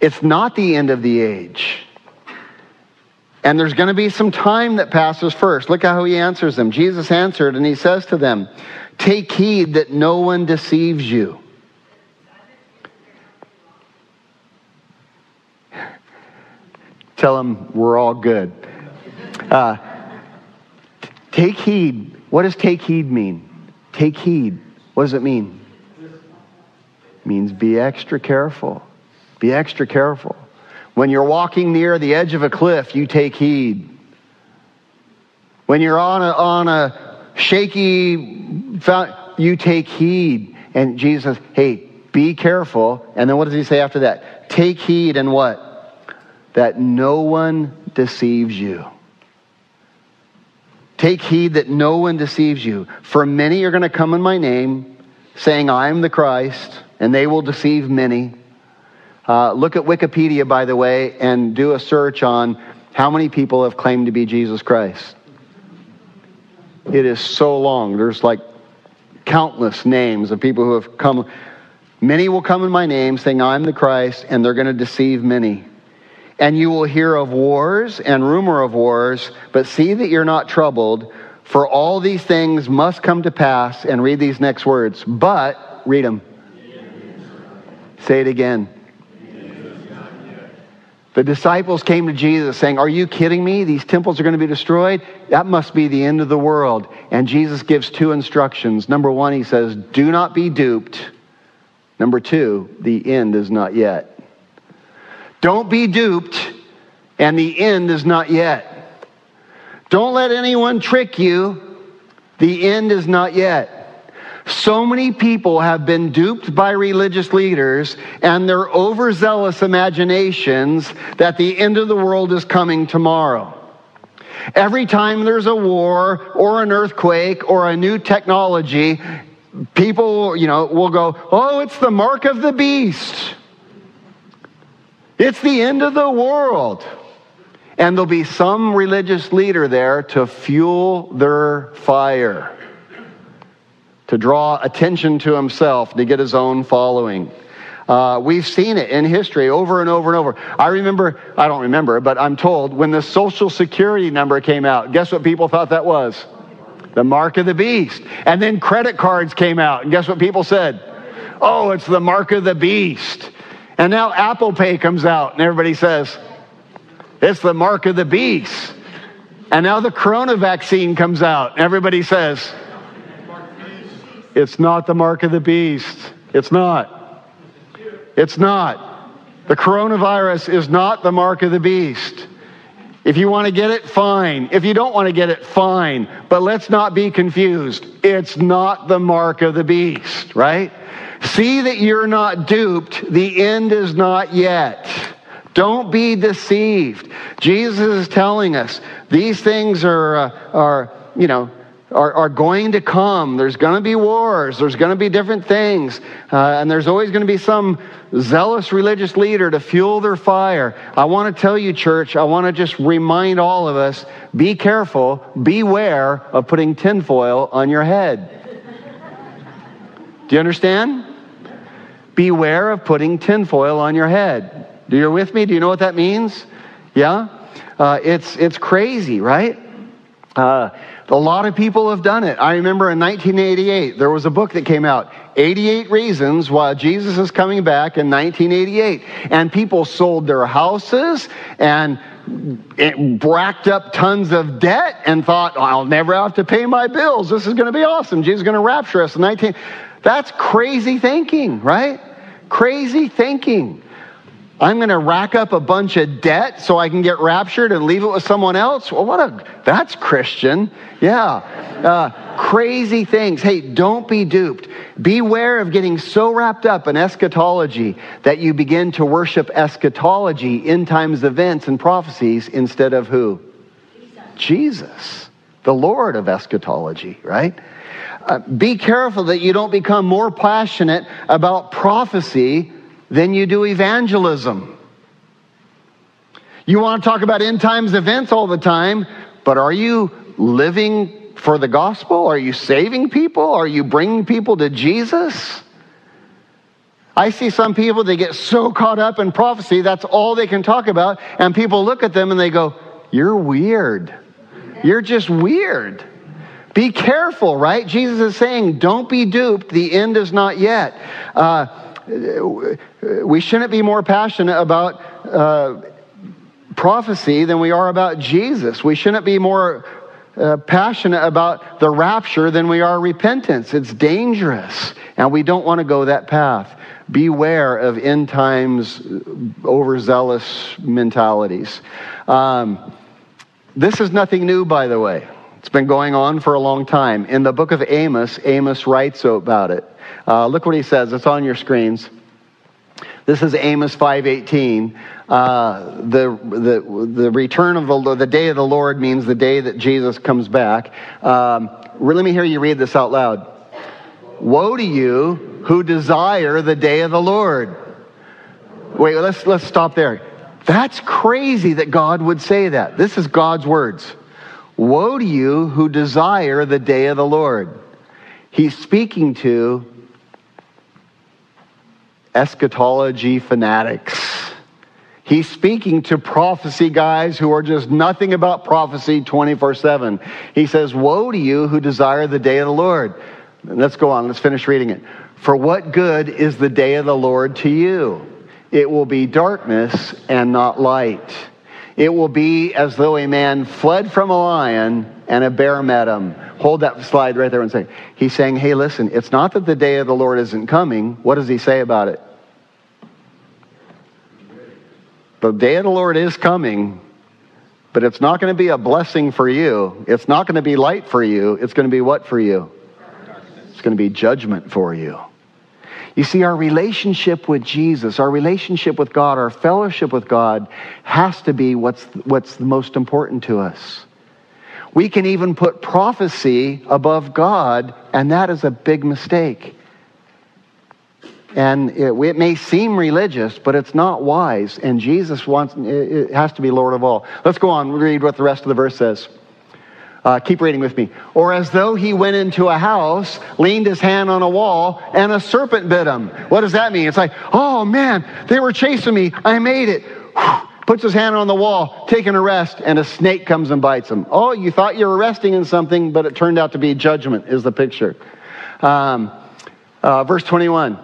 Speaker 1: It's not the end of the age." And there's going to be some time that passes first. Look how he answers them. Jesus answered and he says to them, Take heed that no one deceives you. Tell them we're all good. Uh, take heed. What does take heed mean? Take heed. What does it mean? It means be extra careful. Be extra careful. When you're walking near the edge of a cliff, you take heed. When you're on a, on a shaky, you take heed. And Jesus, hey, be careful. And then what does he say after that? Take heed and what? That no one deceives you. Take heed that no one deceives you. For many are going to come in my name, saying, I am the Christ, and they will deceive many. Uh, look at Wikipedia, by the way, and do a search on how many people have claimed to be Jesus Christ. It is so long. There's like countless names of people who have come. Many will come in my name, saying, I'm the Christ, and they're going to deceive many. And you will hear of wars and rumor of wars, but see that you're not troubled, for all these things must come to pass. And read these next words. But, read them. Say it again. The disciples came to Jesus saying, Are you kidding me? These temples are going to be destroyed? That must be the end of the world. And Jesus gives two instructions. Number one, he says, Do not be duped. Number two, the end is not yet. Don't be duped, and the end is not yet. Don't let anyone trick you. The end is not yet. So many people have been duped by religious leaders and their overzealous imaginations that the end of the world is coming tomorrow. Every time there's a war or an earthquake or a new technology, people, you know, will go, "Oh, it's the mark of the beast." It's the end of the world. And there'll be some religious leader there to fuel their fire, to draw attention to himself, to get his own following. Uh, we've seen it in history over and over and over. I remember, I don't remember, but I'm told when the Social Security number came out, guess what people thought that was? The mark of the beast. And then credit cards came out, and guess what people said? Oh, it's the mark of the beast. And now Apple Pay comes out, and everybody says, it's the mark of the beast. And now the corona vaccine comes out, and everybody says, it's not the mark of the beast. It's not. It's not. The coronavirus is not the mark of the beast. If you want to get it, fine. If you don't want to get it, fine. But let's not be confused. It's not the mark of the beast, right? See that you're not duped. The end is not yet. Don't be deceived. Jesus is telling us these things are, uh, are you know, are, are going to come. There's going to be wars. There's going to be different things. Uh, and there's always going to be some zealous religious leader to fuel their fire. I want to tell you, church, I want to just remind all of us be careful, beware of putting tinfoil on your head. Do you understand? beware of putting tinfoil on your head. Do you with me? Do you know what that means? Yeah? Uh, it's, it's crazy, right? Uh, a lot of people have done it. I remember in 1988, there was a book that came out, 88 Reasons Why Jesus is Coming Back in 1988. And people sold their houses and racked up tons of debt and thought, I'll never have to pay my bills. This is going to be awesome. Jesus is going to rapture us in 19. That's crazy thinking, right? Crazy thinking. I'm going to rack up a bunch of debt so I can get raptured and leave it with someone else. Well, what a, that's Christian. Yeah. Uh, crazy things. Hey, don't be duped. Beware of getting so wrapped up in eschatology that you begin to worship eschatology, end times events and prophecies instead of who? Jesus, Jesus the Lord of eschatology, right? Uh, be careful that you don't become more passionate about prophecy than you do evangelism. You want to talk about end times events all the time, but are you living for the gospel? Are you saving people? Are you bringing people to Jesus? I see some people, they get so caught up in prophecy, that's all they can talk about. And people look at them and they go, You're weird. You're just weird. Be careful, right? Jesus is saying, don't be duped. The end is not yet. Uh, we shouldn't be more passionate about uh, prophecy than we are about Jesus. We shouldn't be more uh, passionate about the rapture than we are repentance. It's dangerous, and we don't want to go that path. Beware of end times overzealous mentalities. Um, this is nothing new, by the way. It's been going on for a long time. In the book of Amos, Amos writes about it. Uh, look what he says. It's on your screens. This is Amos 5:18. Uh, the, the, the return of the, the day of the Lord means the day that Jesus comes back. Um, let me hear you read this out loud. Woe to you who desire the day of the Lord. Wait, let's, let's stop there. That's crazy that God would say that. This is God's words. Woe to you who desire the day of the Lord. He's speaking to eschatology fanatics. He's speaking to prophecy guys who are just nothing about prophecy 24 7. He says, Woe to you who desire the day of the Lord. Let's go on, let's finish reading it. For what good is the day of the Lord to you? It will be darkness and not light. It will be as though a man fled from a lion and a bear met him. Hold that slide right there and say, He's saying, Hey, listen, it's not that the day of the Lord isn't coming. What does he say about it? The day of the Lord is coming, but it's not going to be a blessing for you. It's not going to be light for you. It's going to be what for you? It's going to be judgment for you. You see, our relationship with Jesus, our relationship with God, our fellowship with God has to be what's, what's the most important to us. We can even put prophecy above God, and that is a big mistake. And it, it, may seem religious, but it's not wise. And Jesus wants, it has to be Lord of all. Let's go on, read what the rest of the verse says. Uh, keep reading with me. Or as though he went into a house, leaned his hand on a wall, and a serpent bit him. What does that mean? It's like, oh man, they were chasing me. I made it. Puts his hand on the wall, taking a rest, and a snake comes and bites him. Oh, you thought you were resting in something, but it turned out to be judgment, is the picture. Um, uh, verse 21,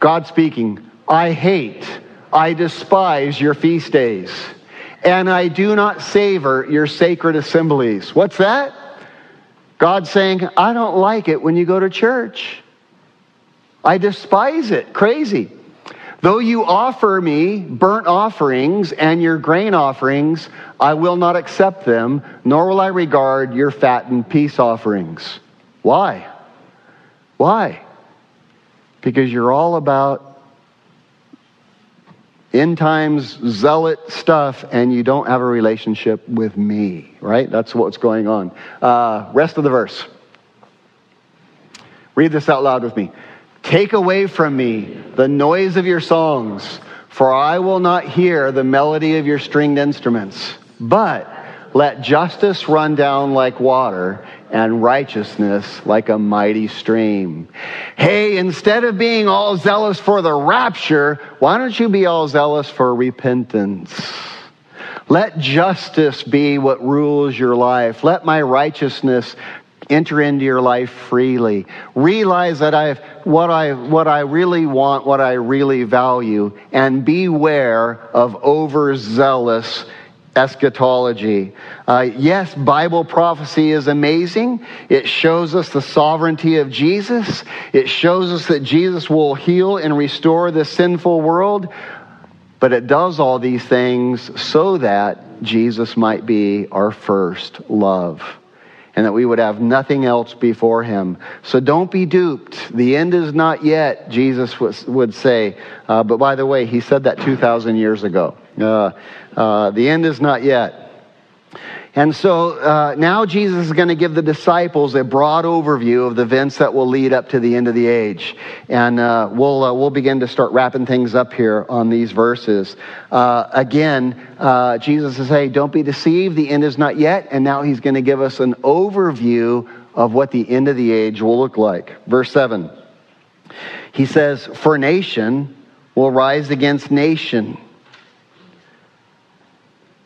Speaker 1: God speaking, I hate, I despise your feast days and I do not savor your sacred assemblies. What's that? God saying, I don't like it when you go to church. I despise it. Crazy. Though you offer me burnt offerings and your grain offerings, I will not accept them, nor will I regard your fattened peace offerings. Why? Why? Because you're all about end times zealot stuff and you don't have a relationship with me, right? That's what's going on. Uh, rest of the verse. Read this out loud with me. Take away from me the noise of your songs, for I will not hear the melody of your stringed instruments. But let justice run down like water and righteousness like a mighty stream. Hey, instead of being all zealous for the rapture, why don't you be all zealous for repentance? Let justice be what rules your life. Let my righteousness enter into your life freely. Realize that I've what I what I really want, what I really value, and beware of overzealous eschatology. Uh, yes, Bible prophecy is amazing. It shows us the sovereignty of Jesus. It shows us that Jesus will heal and restore the sinful world. But it does all these things so that Jesus might be our first love and that we would have nothing else before him. So don't be duped. The end is not yet, Jesus would say. Uh, but by the way, he said that 2,000 years ago. Uh, uh, the end is not yet. And so uh, now Jesus is going to give the disciples a broad overview of the events that will lead up to the end of the age. And uh, we'll, uh, we'll begin to start wrapping things up here on these verses. Uh, again, uh, Jesus is saying, Don't be deceived, the end is not yet. And now he's going to give us an overview of what the end of the age will look like. Verse 7. He says, For nation will rise against nation.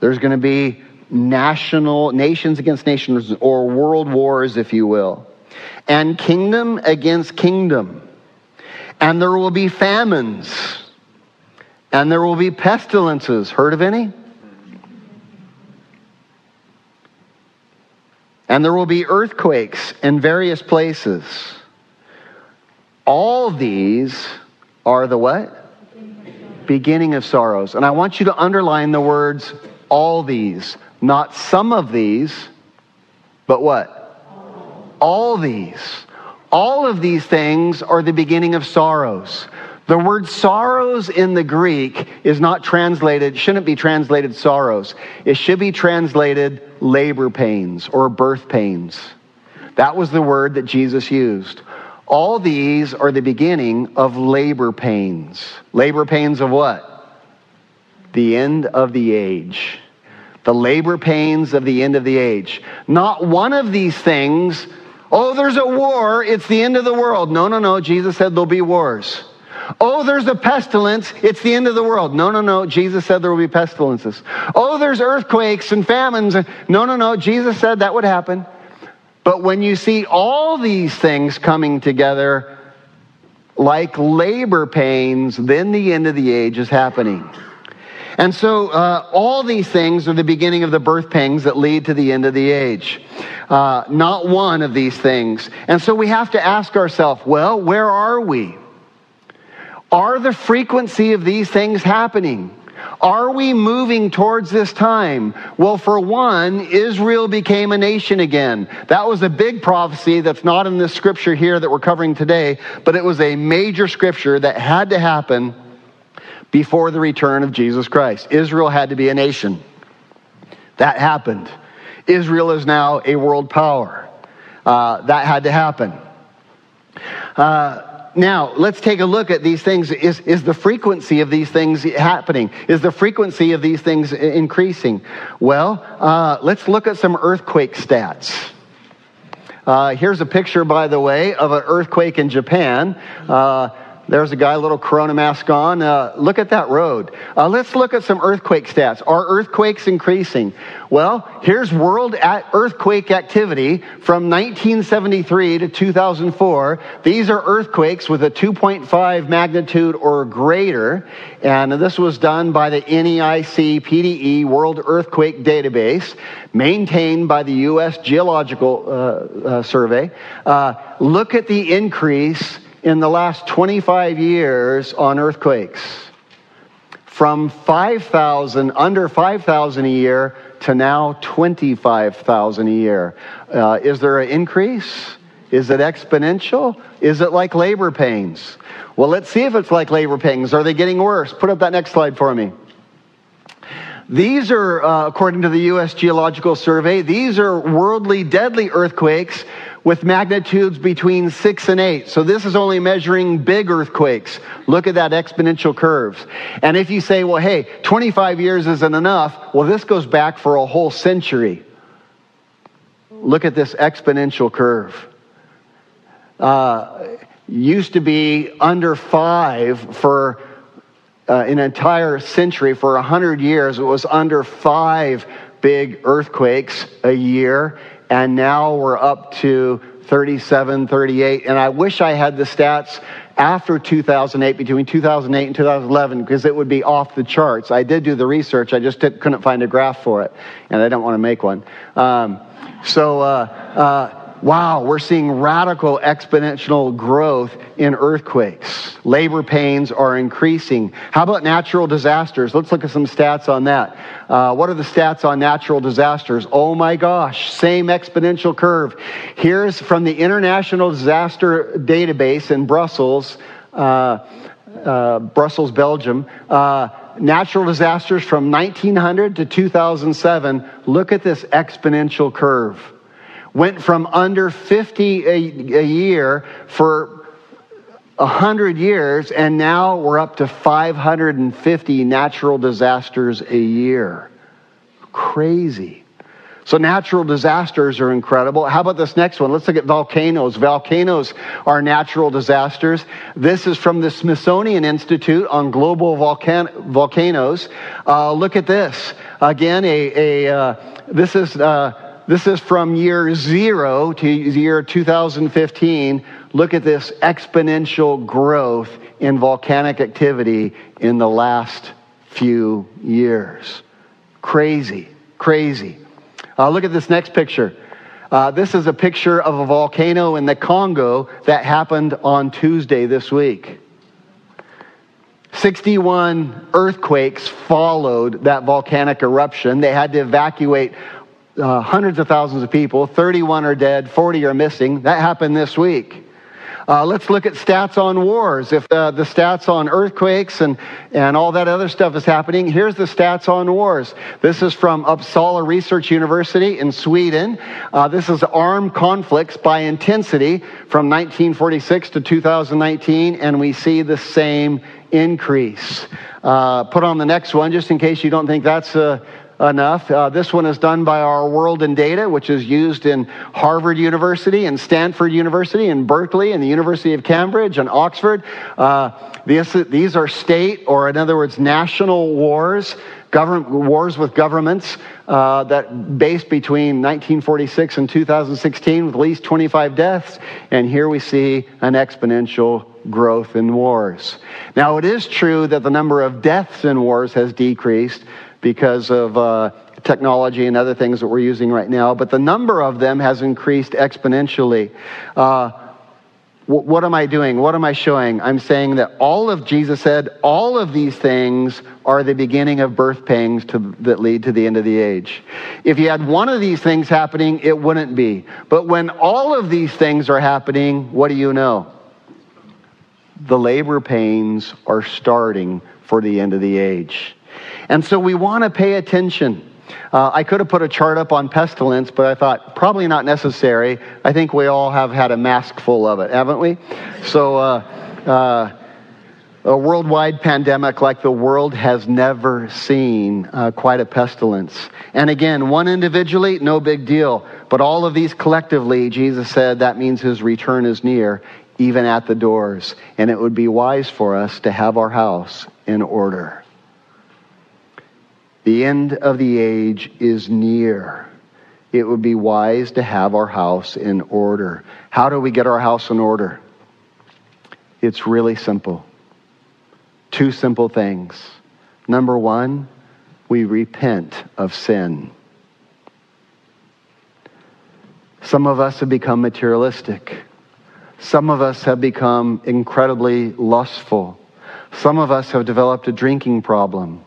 Speaker 1: There's going to be national, nations against nations, or world wars, if you will, and kingdom against kingdom. And there will be famines, and there will be pestilences. Heard of any? And there will be earthquakes in various places. All these are the what? Beginning of sorrows. And I want you to underline the words all these not some of these, But what? All these. All of these things are the beginning of sorrows. The word sorrows in the Greek is not translated, shouldn't be translated sorrows. It should be translated labor pains or birth pains. That was the word that Jesus used. All these are the beginning of labor pains. Labor pains of what? The end of the age. The labor pains of the end of the age. Not one of these things, oh, there's a war, it's the end of the world. No, no, no. Jesus said there'll be wars. Oh, there's a pestilence. It's the end of the world. No, no, no. Jesus said there will be pestilences. Oh, there's earthquakes and famines. No, no, no. Jesus said that would happen. But when you see all these things coming together like labor pains, then the end of the age is happening. And so uh, all these things are the beginning of the birth pangs that lead to the end of the age. Uh, not one of these things. And so we have to ask ourselves, well, where are we? Are the frequency of these things happening? Are we moving towards this time? Well, for one, Israel became a nation again. That was a big prophecy that's not in this scripture here that we're covering today, but it was a major scripture that had to happen before the return of Jesus Christ. Israel had to be a nation. That happened. Israel is now a world power. Uh, that had to happen. Uh, now, let's take a look at these things. Is, is the frequency of these things happening? Is the frequency of these things increasing? Well, uh, let's look at some earthquake stats. Uh, here's a picture, by the way, of an earthquake in Japan. There's a guy, little corona mask on. Uh, look at that road. Uh, let's look at some earthquake stats. Are earthquakes increasing? Well, here's world earthquake activity from 1973 to 2004. These are earthquakes with a 2.5 magnitude or greater. And this was done by the NEIC PDE World Earthquake Database, maintained by the U.S. Geological uh, uh, Survey. Uh, look at the increase in the last 25 years on earthquakes from 5,000, under 5,000 a year to now 25,000 a year. Uh, is there an increase? Is it exponential? Is it like labor pains? Well, let's see if it's like labor pains. Are they getting worse? Put up that next slide for me. These are, uh, according to the U.S. Geological Survey, these are worldly deadly earthquakes with magnitudes between six and eight. So this is only measuring big earthquakes. Look at that exponential curves. And if you say, well, hey, 25 years isn't enough, well, this goes back for a whole century. Look at this exponential curve. Uh, used to be under five for uh, an entire century. For a hundred years, it was under five big earthquakes a year and now we're up to 37, 38. And I wish I had the stats after 2008, between 2008 and 2011, because it would be off the charts. I did do the research, I just couldn't find a graph for it, and I don't want to make one. Um, so, uh, uh, wow, we're seeing radical exponential growth in earthquakes. Labor pains are increasing. How about natural disasters? Let's look at some stats on that. Uh, what are the stats on natural disasters? Oh my gosh, same exponential curve. Here's from the International Disaster Database in Brussels, uh, uh, Brussels, Belgium. Uh, natural disasters from 1900 to 2007. Look at this exponential curve went from under 50 a, a year for 100 years, and now we're up to 550 natural disasters a year. Crazy. So, natural disasters are incredible. How about this next one? Let's look at volcanoes. Volcanoes are natural disasters. This is from the Smithsonian Institute on Global Volcan- Volcanoes. Uh, look at this. Again, a, a uh, this is. Uh, this is from year zero to year 2015. Look at this exponential growth in volcanic activity in the last few years. Crazy, crazy. Uh, look at this next picture. Uh, this is a picture of a volcano in the Congo that happened on Tuesday this week. 61 earthquakes followed that volcanic eruption. They had to evacuate uh, hundreds of thousands of people. 31 are dead, 40 are missing. That happened this week. Uh, let's look at stats on wars. If uh, the stats on earthquakes and, and all that other stuff is happening, here's the stats on wars. This is from Uppsala Research University in Sweden. Uh, this is armed conflicts by intensity from 1946 to 2019, and we see the same increase. Uh, put on the next one, just in case you don't think that's a enough. Uh, this one is done by our World in Data, which is used in Harvard University and Stanford University and Berkeley and the University of Cambridge and Oxford. Uh, these, these are state, or in other words, national wars, government, wars with governments uh, that based between 1946 and 2016 with at least 25 deaths. And here we see an exponential growth in wars. Now, it is true that the number of deaths in wars has decreased because of uh, technology and other things that we're using right now, but the number of them has increased exponentially. Uh, what am I doing? What am I showing? I'm saying that all of Jesus said, all of these things are the beginning of birth pangs to, that lead to the end of the age. If you had one of these things happening, it wouldn't be. But when all of these things are happening, what do you know? The labor pains are starting for the end of the age. And so we want to pay attention. Uh, I could have put a chart up on pestilence, but I thought probably not necessary. I think we all have had a mask full of it, haven't we? So, uh, uh, a worldwide pandemic like the world has never seen, uh, quite a pestilence. And again, one individually, no big deal. But all of these collectively, Jesus said that means his return is near, even at the doors. And it would be wise for us to have our house in order. The end of the age is near. It would be wise to have our house in order. How do we get our house in order? It's really simple. Two simple things. Number one, we repent of sin. Some of us have become materialistic. Some of us have become incredibly lustful. Some of us have developed a drinking problem.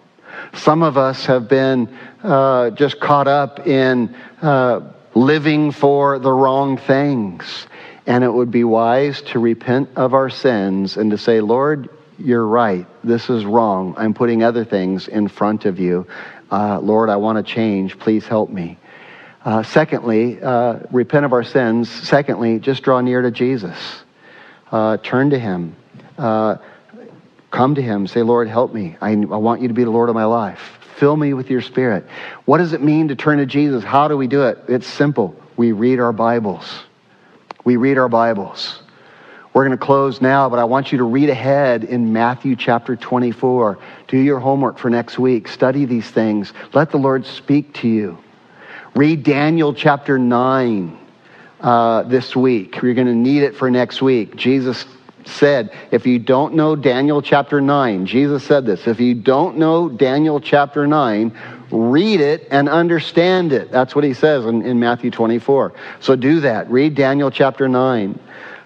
Speaker 1: Some of us have been uh, just caught up in uh, living for the wrong things. And it would be wise to repent of our sins and to say, Lord, you're right. This is wrong. I'm putting other things in front of you. Uh, Lord, I want to change. Please help me. Uh, secondly, uh, repent of our sins. Secondly, just draw near to Jesus. Uh, turn to Him. Come to Him. Say, Lord, help me. I, I want you to be the Lord of my life. Fill me with your Spirit. What does it mean to turn to Jesus? How do we do it? It's simple. We read our Bibles. We read our Bibles. We're going to close now, but I want you to read ahead in Matthew chapter 24. Do your homework for next week. Study these things. Let the Lord speak to you. Read Daniel chapter 9 uh, this week. You're going to need it for next week. Jesus said, if you don't know Daniel chapter 9, Jesus said this, if you don't know Daniel chapter 9, read it and understand it. That's what he says in, in Matthew 24. So do that. Read Daniel chapter 9.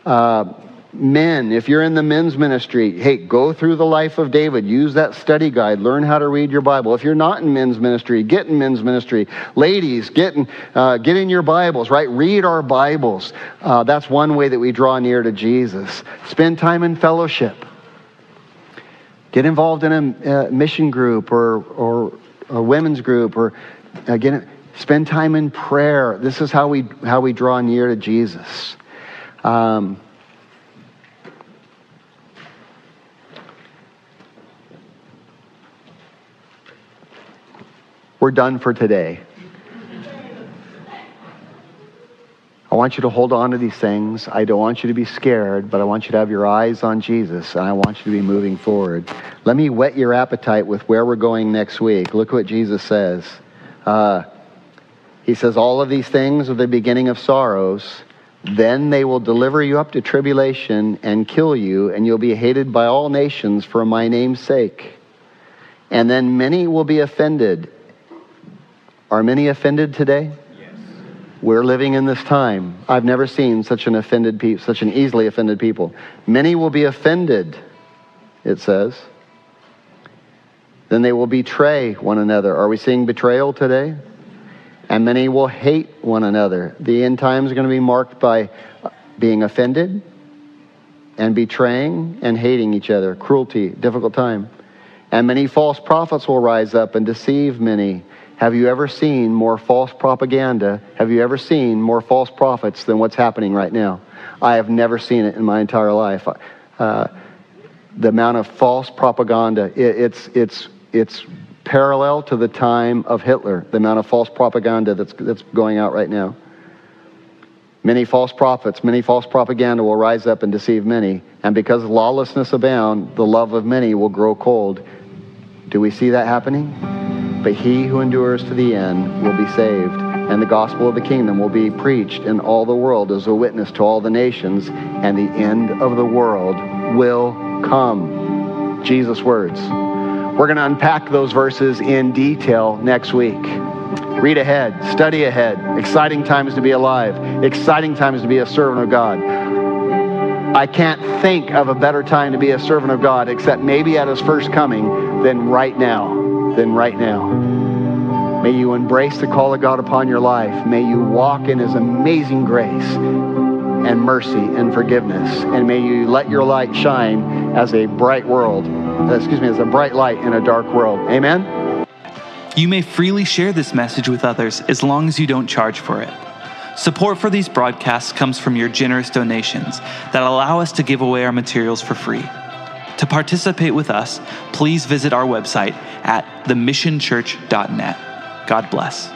Speaker 1: Uh, men, if you're in the men's ministry, hey, go through the life of David. Use that study guide. Learn how to read your Bible. If you're not in men's ministry, get in men's ministry. Ladies, get in, uh, get in your Bibles, right? Read our Bibles. Uh, that's one way that we draw near to Jesus. Spend time in fellowship. Get involved in a, mission group or, or a women's group or again, uh, spend time in prayer. This is how we, how we draw near to Jesus. Um, We're done for today. I want you to hold on to these things. I don't want you to be scared, but I want you to have your eyes on Jesus, and I want you to be moving forward. Let me whet your appetite with where we're going next week. Look what Jesus says. Uh, he says, All of these things are the beginning of sorrows. Then they will deliver you up to tribulation and kill you, and you'll be hated by all nations for my name's sake. And then many will be offended are many offended today? Yes. We're living in this time. I've never seen such an offended people, such an easily offended people. Many will be offended, it says. Then they will betray one another. Are we seeing betrayal today? and many will hate one another. The end times are going to be marked by uh, being offended and betraying and hating each other, cruelty, difficult time. And many false prophets will rise up and deceive many. Have you ever seen more false propaganda? Have you ever seen more false prophets than what's happening right now? I have never seen it in my entire life. Uh, the amount of false propaganda, it, it's, it's, it's parallel to the time of Hitler, the amount of false propaganda that's, that's going out right now. Many false prophets, many false propaganda will rise up and deceive many. And because lawlessness abound, the love of many will grow cold. Do we see that happening? But he who endures to the end will be saved. And the gospel of the kingdom will be preached in all the world as a witness to all the nations. And the end of the world will come. Jesus' words. We're going to unpack those verses in detail next week. Read ahead, study ahead. Exciting times to be alive, exciting times to be a servant of God. I can't think of a better time to be a servant of God except maybe at his first coming than right now. Than right now. May you embrace the call of God upon your life. May you walk in his amazing grace and mercy and forgiveness. And may you let your light shine as a bright world, uh, excuse me, as a bright light in a dark world. Amen.
Speaker 2: You may freely share this message with others as long as you don't charge for it. Support for these broadcasts comes from your generous donations that allow us to give away our materials for free. To participate with us, please visit our website at themissionchurch.net. God bless.